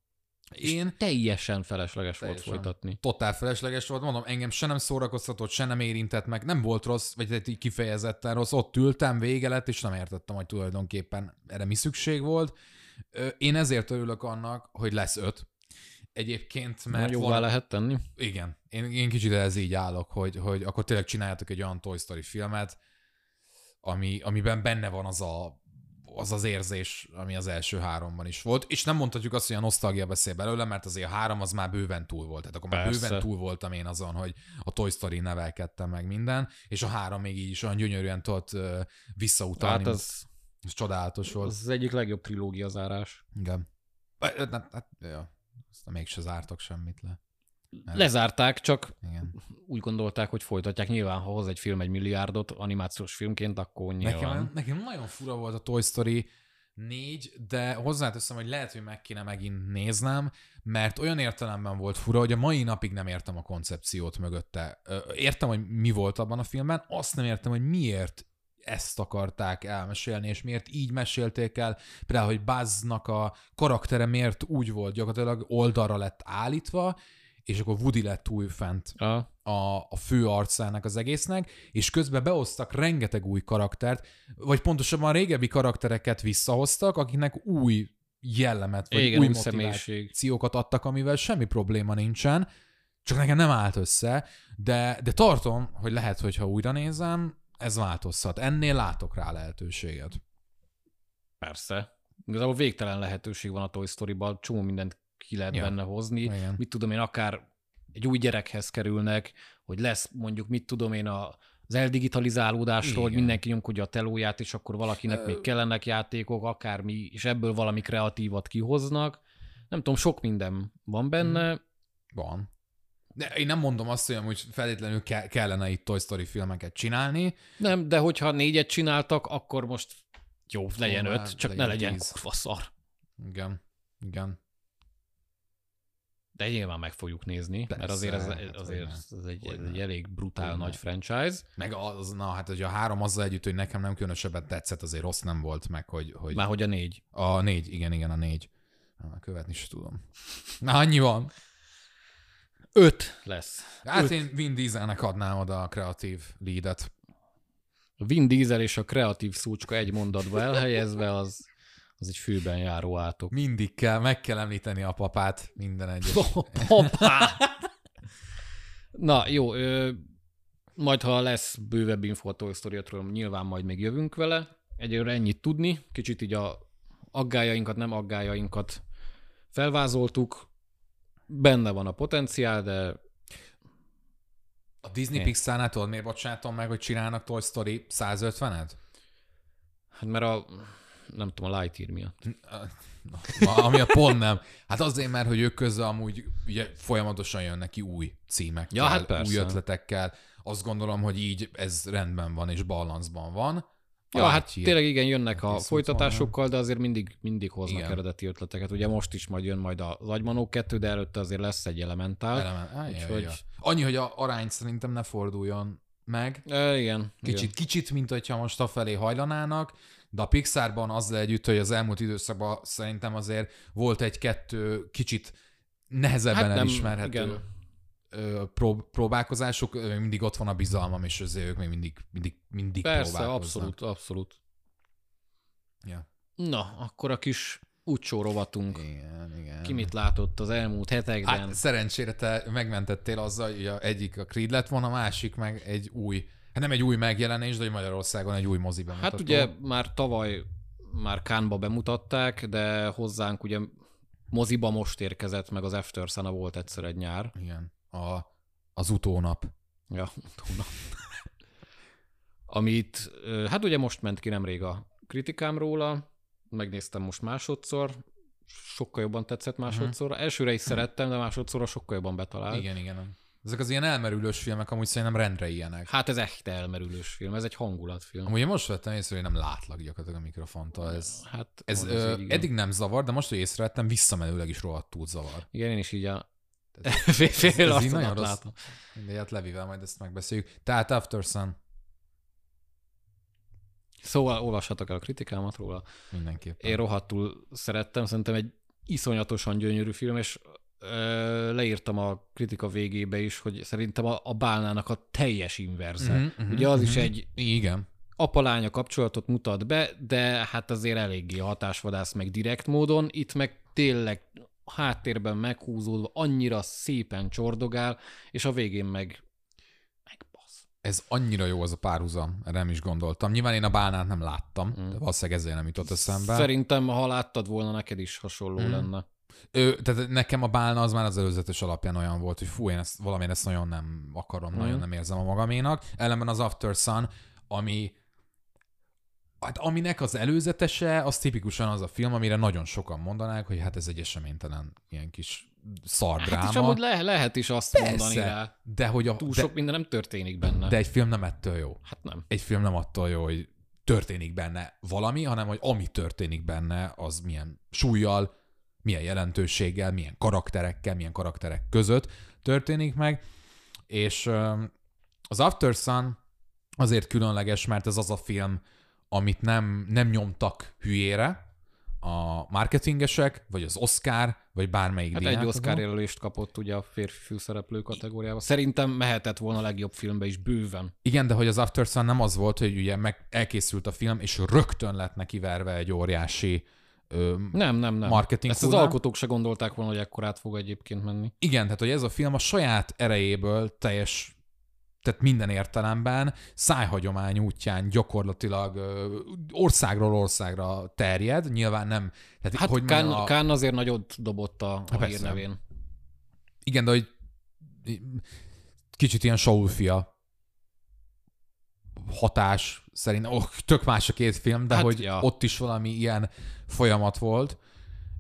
Én Teljesen felesleges Teljesen. volt folytatni. totál felesleges volt, mondom, engem se nem szórakoztatott, se nem érintett meg, nem volt rossz, vagy egy így kifejezetten rossz, ott ültem, vége lett, és nem értettem, hogy tulajdonképpen erre mi szükség volt. Én ezért örülök annak, hogy lesz öt. Egyébként, mert Mert jóvá van- lehet tenni. Igen, én, én kicsit ez így állok, hogy, hogy akkor tényleg csináljátok egy olyan Toy Story filmet, ami, amiben benne van az a az az érzés, ami az első háromban is volt, és nem mondhatjuk azt, hogy a nosztalgia beszél belőle, mert azért a három az már bőven túl volt. Tehát akkor már Persze. bőven túl voltam én azon, hogy a Toy Story nevelkedtem meg minden, és a három még így is olyan gyönyörűen tudott ö, visszautalni. Tehát az, Ez csodálatos volt. az, az egyik legjobb trilógia zárás. Igen. Hát, hát, hát, ja. Aztán mégse zártak semmit le. Nem. Lezárták, csak Igen. úgy gondolták, hogy folytatják. Nyilván, ha hoz egy film egy milliárdot animációs filmként, akkor nyilván. Nekem, nekem nagyon fura volt a Toy Story 4, de hozzáteszem, hogy lehet, hogy meg kéne megint néznem, mert olyan értelemben volt fura, hogy a mai napig nem értem a koncepciót mögötte. Értem, hogy mi volt abban a filmben, azt nem értem, hogy miért ezt akarták elmesélni, és miért így mesélték el. Például, hogy Buzznak a karaktere miért úgy volt, gyakorlatilag oldalra lett állítva, és akkor Woody lett újfent Ja. a, a fő arcának az egésznek, és közben behoztak rengeteg új karaktert, vagy pontosabban régebbi karaktereket visszahoztak, akiknek új jellemet, vagy Igen, új motivációkat adtak, amivel semmi probléma nincsen, csak nekem nem állt össze, de, de tartom, hogy lehet, hogy ha újra nézem, ez változhat. Ennél látok rá lehetőséget. Persze. Igazából végtelen lehetőség van a Toy Story-ban, csomó mindent ki lehet Ja. benne hozni. Igen. Mit tudom én, akár egy új gyerekhez kerülnek, hogy lesz mondjuk, mit tudom én, a, az eldigitalizálódásról, hogy Igen. mindenki nyomkodja a telóját, és akkor valakinek Ö- még kellenek játékok, akármi, és ebből valami kreatívat kihoznak. Nem tudom, sok minden van benne. Van. De én nem mondom azt, hogy amúgy feltétlenül ke- kellene itt Toy Story filmeket csinálni, Nem, de hogyha négyet csináltak, akkor most jó, legyen Ó, öt, hát csak ne legyen legyen tíz. kurva szar. Igen. Igen. De nyilván meg fogjuk nézni, Persze, mert azért, ez, hát azért ez egy, ez egy elég brutál Hogyne. nagy franchise. Meg az, na hát, hogy a három azzal együtt, hogy nekem nem különösebben tetszett, azért rossz nem volt meg, hogy, hogy Már hogy a négy. a négy, igen, igen, a négy. Na, követni is tudom. Na, annyi van. Öt lesz. Hát Öt. én Vin Dieselnek adnám oda a kreatív leadet. A Vin Diesel és a kreatív szúcska egy mondatba elhelyezve, az, az egy főben járó átok. Mindig kell, meg kell említeni a papát minden egyes. Hoppá! Na, jó, ö, majd ha lesz bővebb info a Toy story nyilván majd még jövünk vele. Egyelőre ennyit tudni, kicsit így a aggájainkat, nem aggájainkat felvázoltuk. Benne van a potenciál, de A Disney. Pixar-nál tudod, miért bocsátom meg, hogy csinálnak Toy Story 150-et? hát mert a nem tudom, a Lightyear miatt. Ma, ami a pont nem. Hát azért, mert hogy ők közben amúgy ugye folyamatosan jönnek ki új címekkel, Ja, hát persze. új ötletekkel. Azt gondolom, hogy így ez rendben van és balancban van. Ja, hát Lightyear. tényleg igen, jönnek a folytatásokkal, de azért mindig, mindig hoznak Igen. eredeti ötleteket. Ugye most is majd jön majd az Agymanók 2, de előtte azért lesz egy elementál. Element. Á, Úgyhogy- Úgyhogy... Ja. Annyi, hogy a arány szerintem ne forduljon meg. E, igen. Kicsit, igen. kicsit, mint hogyha most afelé hajlanának, de a Pixarban azzal együtt, hogy az elmúlt időszakban szerintem azért volt egy-kettő kicsit nehezebben Hát nem, elismerhető igen. Prób- próbálkozások, mindig ott van a bizalmam, és azért ők még mindig, mindig, mindig Persze, próbálkoznak. abszolút, abszolút. Ja. Na, akkor a kis úcsó rovatunk. Igen, igen. Ki mit látott az elmúlt hetekben? Hát szerencsére te megmentettél azzal, hogy egyik a Creed lett volna, a másik meg egy új Hát nem egy új megjelenés, de hogy Magyarországon egy új mozi bemutató. Hát ugye már tavaly már Kánba bemutatták, de hozzánk ugye moziba most érkezett, meg az After Sun volt egyszer egy nyár. Igen. A, az utónap. Ja, utónap. Amit, hát ugye most ment ki nemrég a kritikám róla, megnéztem most másodszor, sokkal jobban tetszett másodszor. Elsőre is szerettem, de másodszorra sokkal jobban betalált. Igen, igen. Ezek az ilyen elmerülős filmek amúgy szerintem rendre ilyenek. Hát ez echt elmerülős film, ez egy hangulatfilm. Amúgy én most vettem észre, hogy nem látlak gyakorlatilag a mikrofontól. Ez, Hát ez van ö, eddig nem zavar, de most, hogy észrevettem, visszamenőleg is rohadtul zavar. Igen, én is így a Ez, fél, fél ez arcodat nagyon rossz. látom. Mindegy, hát Levivel majd ezt megbeszéljük. Tehát After Sun Szóval olvashatok el a kritikámat róla. mindenképpen. Én rohadtul szerettem, szerintem egy iszonyatosan gyönyörű film, és ö, leírtam a kritika végébe is, hogy szerintem a, a bálnának a teljes inverze. Uh-huh, mhm, Ugye az is mhm. egy Igen. apa-lánya kapcsolatot mutat be, de hát azért eléggé hatásvadász meg direkt módon. Itt meg tényleg háttérben meghúzódva annyira szépen csordogál, és a végén meg megbasz. Ez annyira jó az a párhuzam, erre nem is gondoltam. Nyilván én a bálnát nem láttam, Mm. de valószínűleg ezzel nem jutott eszembe. Szerintem, ha láttad volna, neked is hasonló Mm. lenne. Ő, tehát nekem a bálna az már az előzetes alapján olyan volt, hogy fú, én ezt, valamilyen ezt nagyon nem akarom, Mhm. nagyon nem érzem a magaménak. Ellenben az After Sun, ami Hát aminek az előzetese, az tipikusan az a film, amire nagyon sokan mondanák, hogy hát ez egy eseménytelen ilyen kis szardráma. Hát és amúgy le, lehet is azt Persze, mondani rá. de hogy a, Túl de, sok minden nem történik benne. de egy film nem ettől jó. Hát nem. Egy film nem attól jó, hogy történik benne valami, hanem hogy ami történik benne, az milyen súlyjal, milyen jelentőséggel, milyen karakterekkel, milyen karakterek között történik meg. És az After Sun azért különleges, mert ez az a film, amit nem, nem nyomtak hülyére a marketingesek, vagy az Oscar, vagy bármelyik Hát egy diátadó. Oscar jelölést kapott ugye a férfi főszereplő kategóriában. Szerintem mehetett volna a legjobb filmbe is bőven. Igen, de hogy az After Sun nem az volt, hogy ugye meg elkészült a film, és rögtön lett neki verve egy óriási ö, Nem, nem, nem. marketing Ezt az hullám. alkotók se gondolták volna, hogy ekkorát fog egyébként menni. Igen, tehát hogy ez a film a saját erejéből teljes, tehát minden értelemben szájhagyomány útján gyakorlatilag ö, országról országra terjed. Nyilván nem, tehát Hát hogy Kán, a, Kán azért nagyot dobott a, a persze. hírnevén. igen, de hogy kicsit ilyen Saul fia hatás szerint, oh, tök más a két film, de Hát, hogy ja. ott is valami ilyen folyamat volt.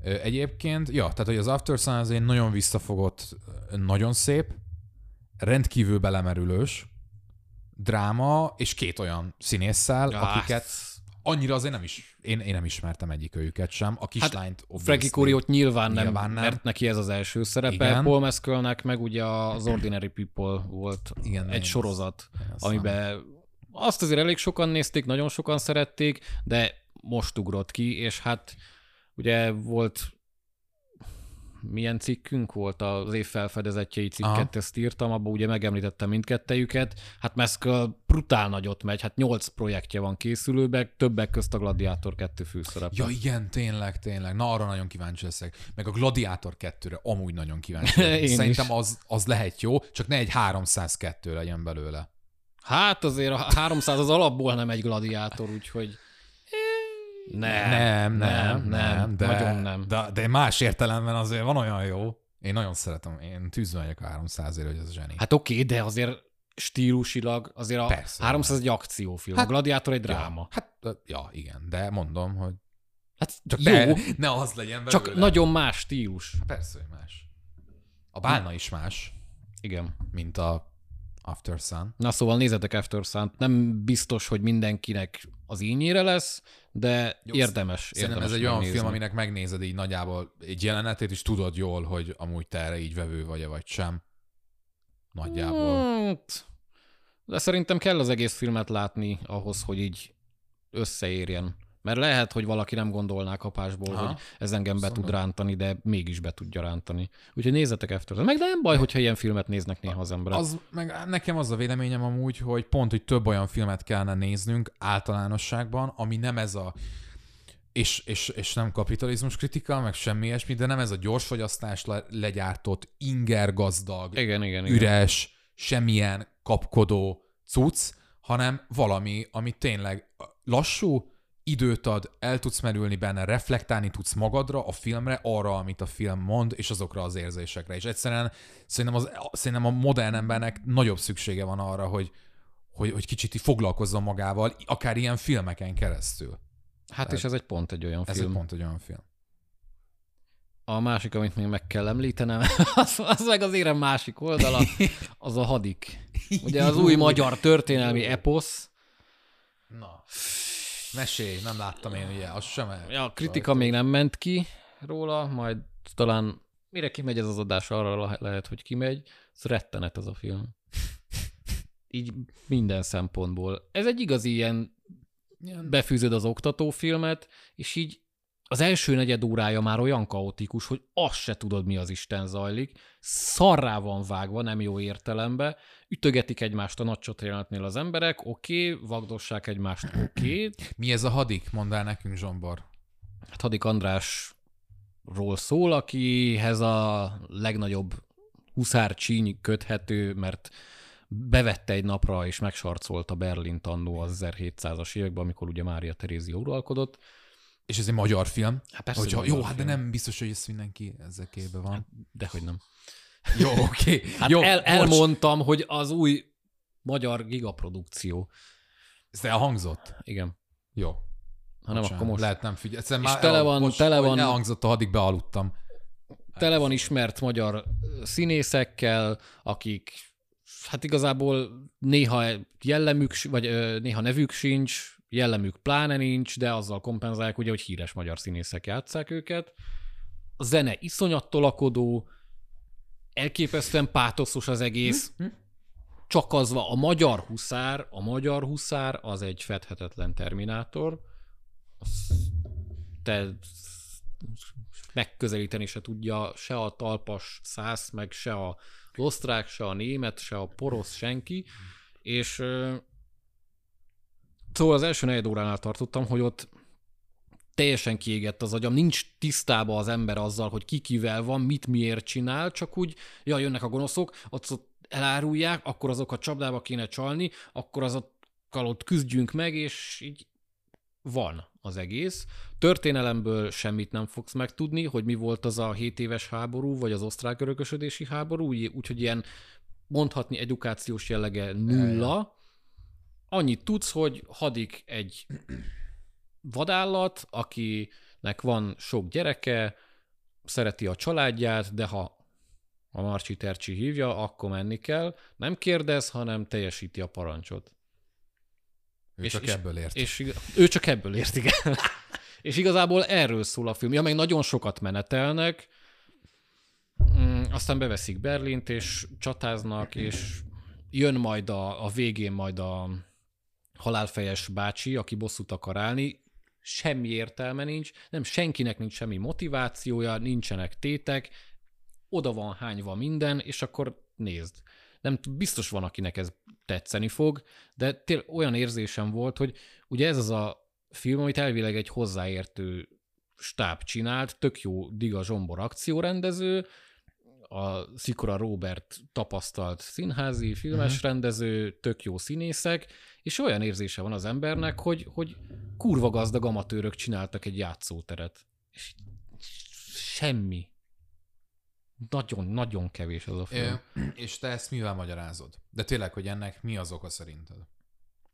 Egyébként, ja, tehát hogy az After Sun az egy nagyon visszafogott, nagyon szép, rendkívül belemerülős dráma, és két olyan színésszel, Ja, akiket annyira azért nem is, én, én nem ismertem egyik őket sem. A kislányt Hát, Frankie Curiót nyilván nem, Nyilván nem. mert neki ez az első szerepe. Igen. Paul Mescalnek meg ugye az Ordinary People volt Igen, egy sorozat, azt amiben azt azért elég sokan nézték, nagyon sokan szerették, de most ugrott ki, és hát ugye volt milyen cikkünk volt az év felfedezetjei cikket, Aha. ezt írtam, abban ugye megemlítettem mindkettejüket. Hát Mescal brutál nagyot megy, hát nyolc projektje van készülőben, többek közt a Gladiátor 2 főszerepe. Ja igen, tényleg, tényleg. Na arra nagyon kíváncsi leszek. Meg a Gladiátor 2-re amúgy nagyon kíváncsi leszek. is. Szerintem az, az lehet jó, csak ne egy 302 legyen belőle. Hát azért a 300 az alapból nem egy gladiátor, úgyhogy nem, nem, nem, nem, de, nagyon nem. De, de más értelemben azért van olyan jó. Én nagyon szeretem, én tűzve vagyok a 300 hogy ez a zseni. Hát oké, de azért stílusilag azért a Persze. 300 egy akciófilm, Hát, a gladiátor egy dráma. Ja, hát, ja, igen, de mondom, hogy Hát csak jó, ne, ne az legyen belőle. csak nagyon más stílus. Persze, hogy más. A bálna is más, Igen. mint a After Sun. Na szóval nézzetek After sun Nem biztos, hogy mindenkinek az ínyére lesz, de Jó, érdemes. Szerintem érdemes ez egy olyan megnézni. film, aminek megnézed így nagyjából egy jelenetét, és tudod jól, hogy amúgy te erre így vevő vagy vagy sem. Nagyjából. Hát, de szerintem kell az egész filmet látni ahhoz, hogy így összeérjen. Mert lehet, hogy valaki nem gondolná kapásból, Aha. hogy ez engem be tud mondom. rántani, de mégis be tudja rántani. Úgyhogy nézzetek After. Meg nem baj, hogyha ilyen filmet néznek néha az emberek. Az, meg nekem az a véleményem amúgy, hogy pont, hogy több olyan filmet kellene néznünk általánosságban, ami nem ez a és, és, és nem kapitalizmus kritika, meg semmi ilyesmi, de nem ez a gyorsfogyasztás le, legyártott, ingergazdag, Igen, igen, igen. üres, semmilyen kapkodó cucc, hanem valami, ami tényleg lassú, időt ad, el tudsz merülni benne, reflektálni tudsz magadra, a filmre, arra, amit a film mond, és azokra az érzésekre. És egyszerűen szerintem, az, szerintem a modern embernek nagyobb szüksége van arra, hogy, hogy, hogy kicsit foglalkozzon magával, akár ilyen filmeken keresztül. Hát Tehát és ez egy pont egy olyan ez film. Ez egy pont egy olyan film. A másik, amit még meg kell említenem, az, az meg az érem másik oldala, az a hadik. Ugye az új magyar történelmi eposz. Na. Mesélj, nem láttam én ugye, az sem el. Ja, a kritika még nem ment ki róla, majd talán mire kimegy ez az adás, arra lehet, hogy kimegy. Ez rettenet az a film. Így minden szempontból. Ez egy igazi ilyen, ilyen befűzöd az oktatófilmet, és így az első negyed órája már olyan kaotikus, hogy azt se tudod, mi az Isten zajlik. Szarrá van vágva, nem jó értelembe. Ütögetik egymást a nagy az emberek, oké, okay, vagdossák egymást, oké. Okay. Mi ez a hadik? Mondd el nekünk, Zsombor. Hát Hadik Andrásról szól, akihez a legnagyobb huszár csíny köthető, mert bevette egy napra és megsarcolta Berlin annó az 1700-as években, amikor ugye Mária Terézia uralkodott és ez egy magyar film. Hát persze, Hogyha, jó, hát de nem biztos, hogy ezt mindenki ezzel képbe van. Hát, dehogy nem. Jó, oké. Okay. Hát jó, el, elmondtam, hogy az új magyar gigaprodukció. Ez elhangzott? Igen. Jó. Ha nem, akkor most. Lehet nem figyelj. És már tele van, most, tele van, elhangzott, a hadig bealudtam. Tele van ismert magyar színészekkel, akik hát igazából néha jellemük, vagy néha nevük sincs, jellemük pláne nincs, de azzal kompenzálják, ugye, hogy híres magyar színészek játszák őket. A zene iszonyat tolakodó, elképesztően pátoszos az egész. Hm? Hm? Csak az van, a magyar huszár, a magyar huszár az egy fedhetetlen terminátor. te megközelíteni se tudja se a talpas szász, meg se a osztrák, se a német, se a porosz, senki. És Szóval az első negyed óránál tartottam, hogy ott teljesen kiégett az agyam, nincs tisztába az ember azzal, hogy ki kivel van, mit miért csinál, csak úgy, ja, jönnek a gonoszok, ott, elárulják, akkor azok a csapdába kéne csalni, akkor azokkal ott küzdjünk meg, és így van az egész. Történelemből semmit nem fogsz megtudni, hogy mi volt az a 7 éves háború, vagy az osztrák örökösödési háború, úgyhogy ilyen mondhatni edukációs jellege nulla, annyit tudsz, hogy hadik egy vadállat, akinek van sok gyereke, szereti a családját, de ha a Marcsi Tercsi hívja, akkor menni kell. Nem kérdez, hanem teljesíti a parancsot. Ő és, csak és, ebből ért. És, és, ő csak ebből ért, igen. és igazából erről szól a film. Ja, meg nagyon sokat menetelnek, mm, aztán beveszik Berlint, és csatáznak, és jön majd a, a végén majd a, halálfejes bácsi, aki bosszút akar állni, semmi értelme nincs, nem senkinek nincs semmi motivációja, nincsenek tétek, oda van hányva minden, és akkor nézd. Nem biztos van, akinek ez tetszeni fog, de tényleg olyan érzésem volt, hogy ugye ez az a film, amit elvileg egy hozzáértő stáb csinált, tök jó Diga Zsombor akciórendező, a Szikora Robert tapasztalt színházi, filmes uh-huh. rendező, tök jó színészek, és olyan érzése van az embernek, hogy, hogy kurva gazdag amatőrök csináltak egy játszóteret. És semmi. Nagyon-nagyon kevés az a film. É, és te ezt mivel magyarázod? De tényleg, hogy ennek mi az oka szerinted?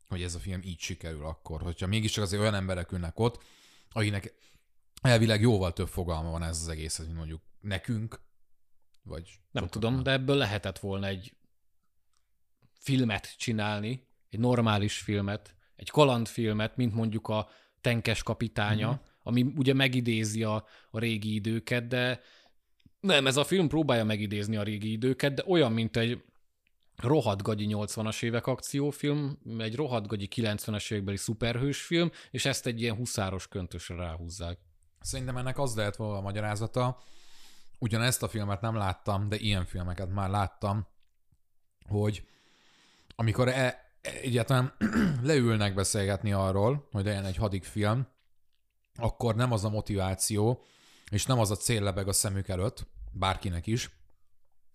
Hogy ez a film így sikerül akkor, hogyha mégiscsak azért olyan emberek ülnek ott, akinek elvileg jóval több fogalma van ez az egész, mint mondjuk nekünk, vagy nem tudom, de ebből lehetett volna egy filmet csinálni, egy normális filmet, egy kalandfilmet, mint mondjuk a Tenkes kapitánya, uh-huh. ami ugye megidézi a, a régi időket, de nem, ez a film próbálja megidézni a régi időket, de olyan, mint egy rohadt gagyi 80-as évek akciófilm, egy rohadt gagyi 90-es évekbeli szuperhősfilm, és ezt egy ilyen huszáros köntösre ráhúzzák. Szerintem ennek az lehet volna a magyarázata, ugyanezt a filmet nem láttam, de ilyen filmeket már láttam, hogy amikor e, egyáltalán leülnek beszélgetni arról, hogy legyen egy hadik film, akkor nem az a motiváció, és nem az a cél lebeg a szemük előtt, bárkinek is,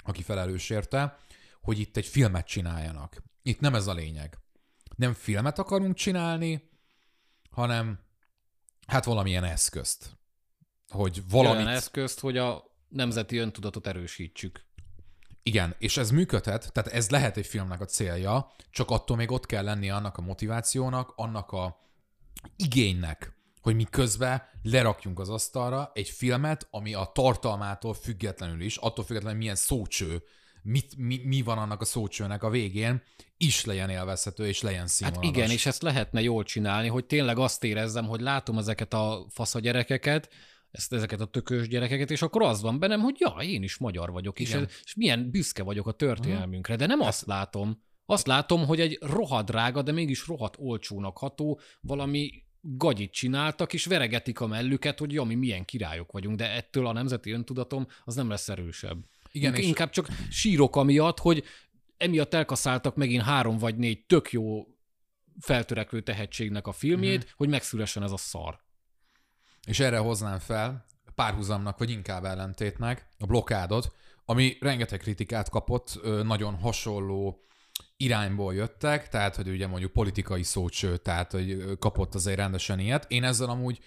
aki felelős érte, hogy itt egy filmet csináljanak. Itt nem ez a lényeg. nem filmet akarunk csinálni, hanem hát valamilyen eszközt. Hogy valamit... Olyan eszközt, hogy a nemzeti öntudatot erősítsük. Igen, és ez működhet, tehát ez lehet egy filmnek a célja, csak attól még ott kell lennie annak a motivációnak, annak a igénynek, hogy mi közben lerakjunk az asztalra egy filmet, ami a tartalmától függetlenül is, attól függetlenül milyen szócső, mit, mi, mi van annak a szócsőnek a végén, is legyen élvezhető, és legyen színvonalas. Hát igen, és ezt lehetne jól csinálni, hogy tényleg azt érezzem, hogy látom ezeket a gyerekeket, ezt, ezeket a tökös gyerekeket, és akkor az van bennem, hogy ja, én is magyar vagyok, és, és milyen büszke vagyok a történelmünkre, de nem azt látom. Azt látom, hogy egy rohadrága, de mégis rohadt olcsónak ható valami gagyit csináltak, és veregetik a mellüket, hogy ja, mi milyen királyok vagyunk, de ettől a nemzeti öntudatom az nem lesz erősebb. Igen, és... Inkább csak sírok amiatt, hogy emiatt elkaszáltak megint három vagy négy tök jó feltörekvő tehetségnek a filmjét, uh-huh. hogy megszülessen ez a szar. És erre hoznám fel párhuzamnak, vagy inkább ellentétnek a blokádot, ami rengeteg kritikát kapott, nagyon hasonló irányból jöttek, tehát, hogy ugye mondjuk politikai szócső, tehát, hogy kapott azért rendesen ilyet. Én ezzel amúgy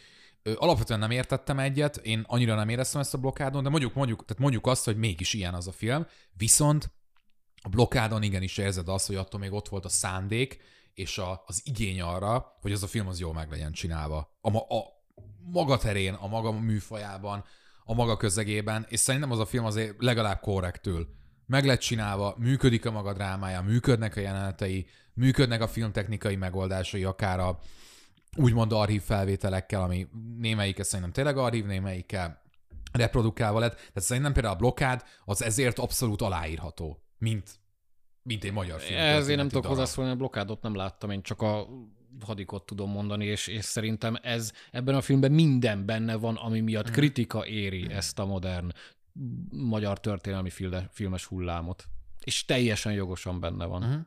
alapvetően nem értettem egyet, én annyira nem éreztem ezt a blokádon, de mondjuk, mondjuk, tehát mondjuk azt, hogy mégis ilyen az a film, viszont a blokádon igenis érzed azt, hogy attól még ott volt a szándék, és a, az igény arra, hogy az a film az jól meg legyen csinálva. A, a, maga terén, a maga műfajában, a maga közegében, és szerintem az a film azért legalább korrektül meg lett csinálva, működik a maga drámája, működnek a jelenetei, működnek a filmtechnikai megoldásai, akár a úgymond archív felvételekkel, ami némelyike szerintem tényleg archív, némelyike reprodukálva lett. Tehát szerintem például a blokkád az ezért abszolút aláírható, mint, mint egy magyar film. Ez én nem tudok hozzászólni, a blokkádot nem láttam, én csak a hadikot tudom mondani, és, és szerintem ez ebben a filmben minden benne van, ami miatt mhm. kritika éri ezt a modern magyar történelmi filmes hullámot. És teljesen jogosan benne van. Uh-huh.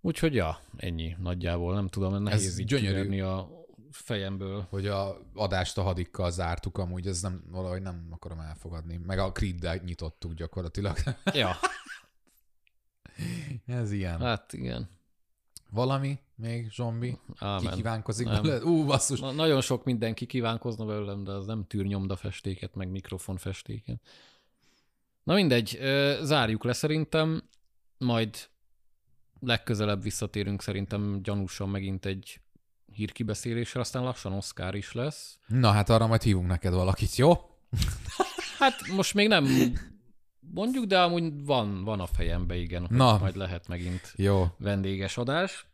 Úgyhogy ja, ennyi nagyjából. Nem tudom, nehéz ez így gyönyörű. a fejemből. Hogy a adást a hadikkal zártuk, amúgy ez nem, valahogy nem akarom elfogadni. Meg a creed nyitottuk gyakorlatilag. Ja. ez ilyen. Hát igen. Valami még, zombi? Ámen. Kikívánkozik nem. belőle? Ú, basszus. Na, nagyon sok minden kikívánkozna belőlem, de az nem tűr nyomdafestéket, meg mikrofonfestéket. Na mindegy, zárjuk le szerintem, majd legközelebb visszatérünk szerintem gyanúsan megint egy hírkibeszélésre, aztán lassan Oscar is lesz. Na hát arra majd hívunk neked valakit, jó? hát most még nem mondjuk, de amúgy van, van a fejembe, igen, hogy Na, majd lehet megint jó. vendéges adás.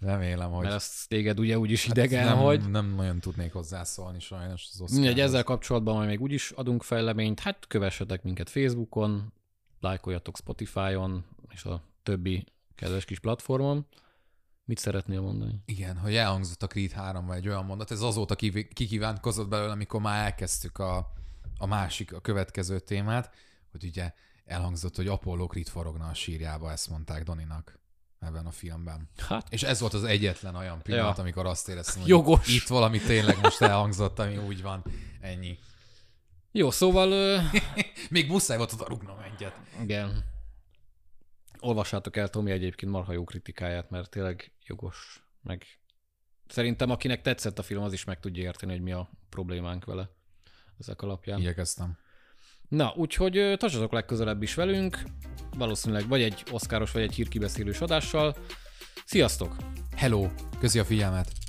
Remélem, hogy... Mert ezt téged ugye úgyis hát idegen, nem, hogy... Nem nagyon tudnék hozzászólni sajnos az Mindegy, ezzel kapcsolatban majd még úgyis adunk fejleményt. Hát kövessetek minket Facebookon, lájkoljatok Spotify-on, és a többi kedves kis platformon. Mit szeretnél mondani? Igen, hogy elhangzott a Creed 3 egy olyan mondat, ez azóta kikívánkozott belőle, amikor már elkezdtük a, a másik, a következő témát, hogy ugye elhangzott, hogy Apollo Creed forogna a sírjába, ezt mondták Doninak ebben a filmben. Hát. És ez volt az egyetlen olyan pillanat, ja. amikor azt éreztem, hogy Jogos. itt valami tényleg most elhangzott, ami úgy van. Ennyi. Jó, szóval... Ö... Még muszáj volt oda rugnom egyet. Igen. Olvassátok el Tomi egyébként marha jó kritikáját, mert tényleg jogos. Meg szerintem akinek tetszett a film, az is meg tudja érteni, hogy mi a problémánk vele ezek alapján. Igyekeztem. Na, úgyhogy tartsatok legközelebb is velünk, valószínűleg vagy egy oszkáros, vagy egy hírkibeszélős adással. Sziasztok! Hello! Köszi a figyelmet!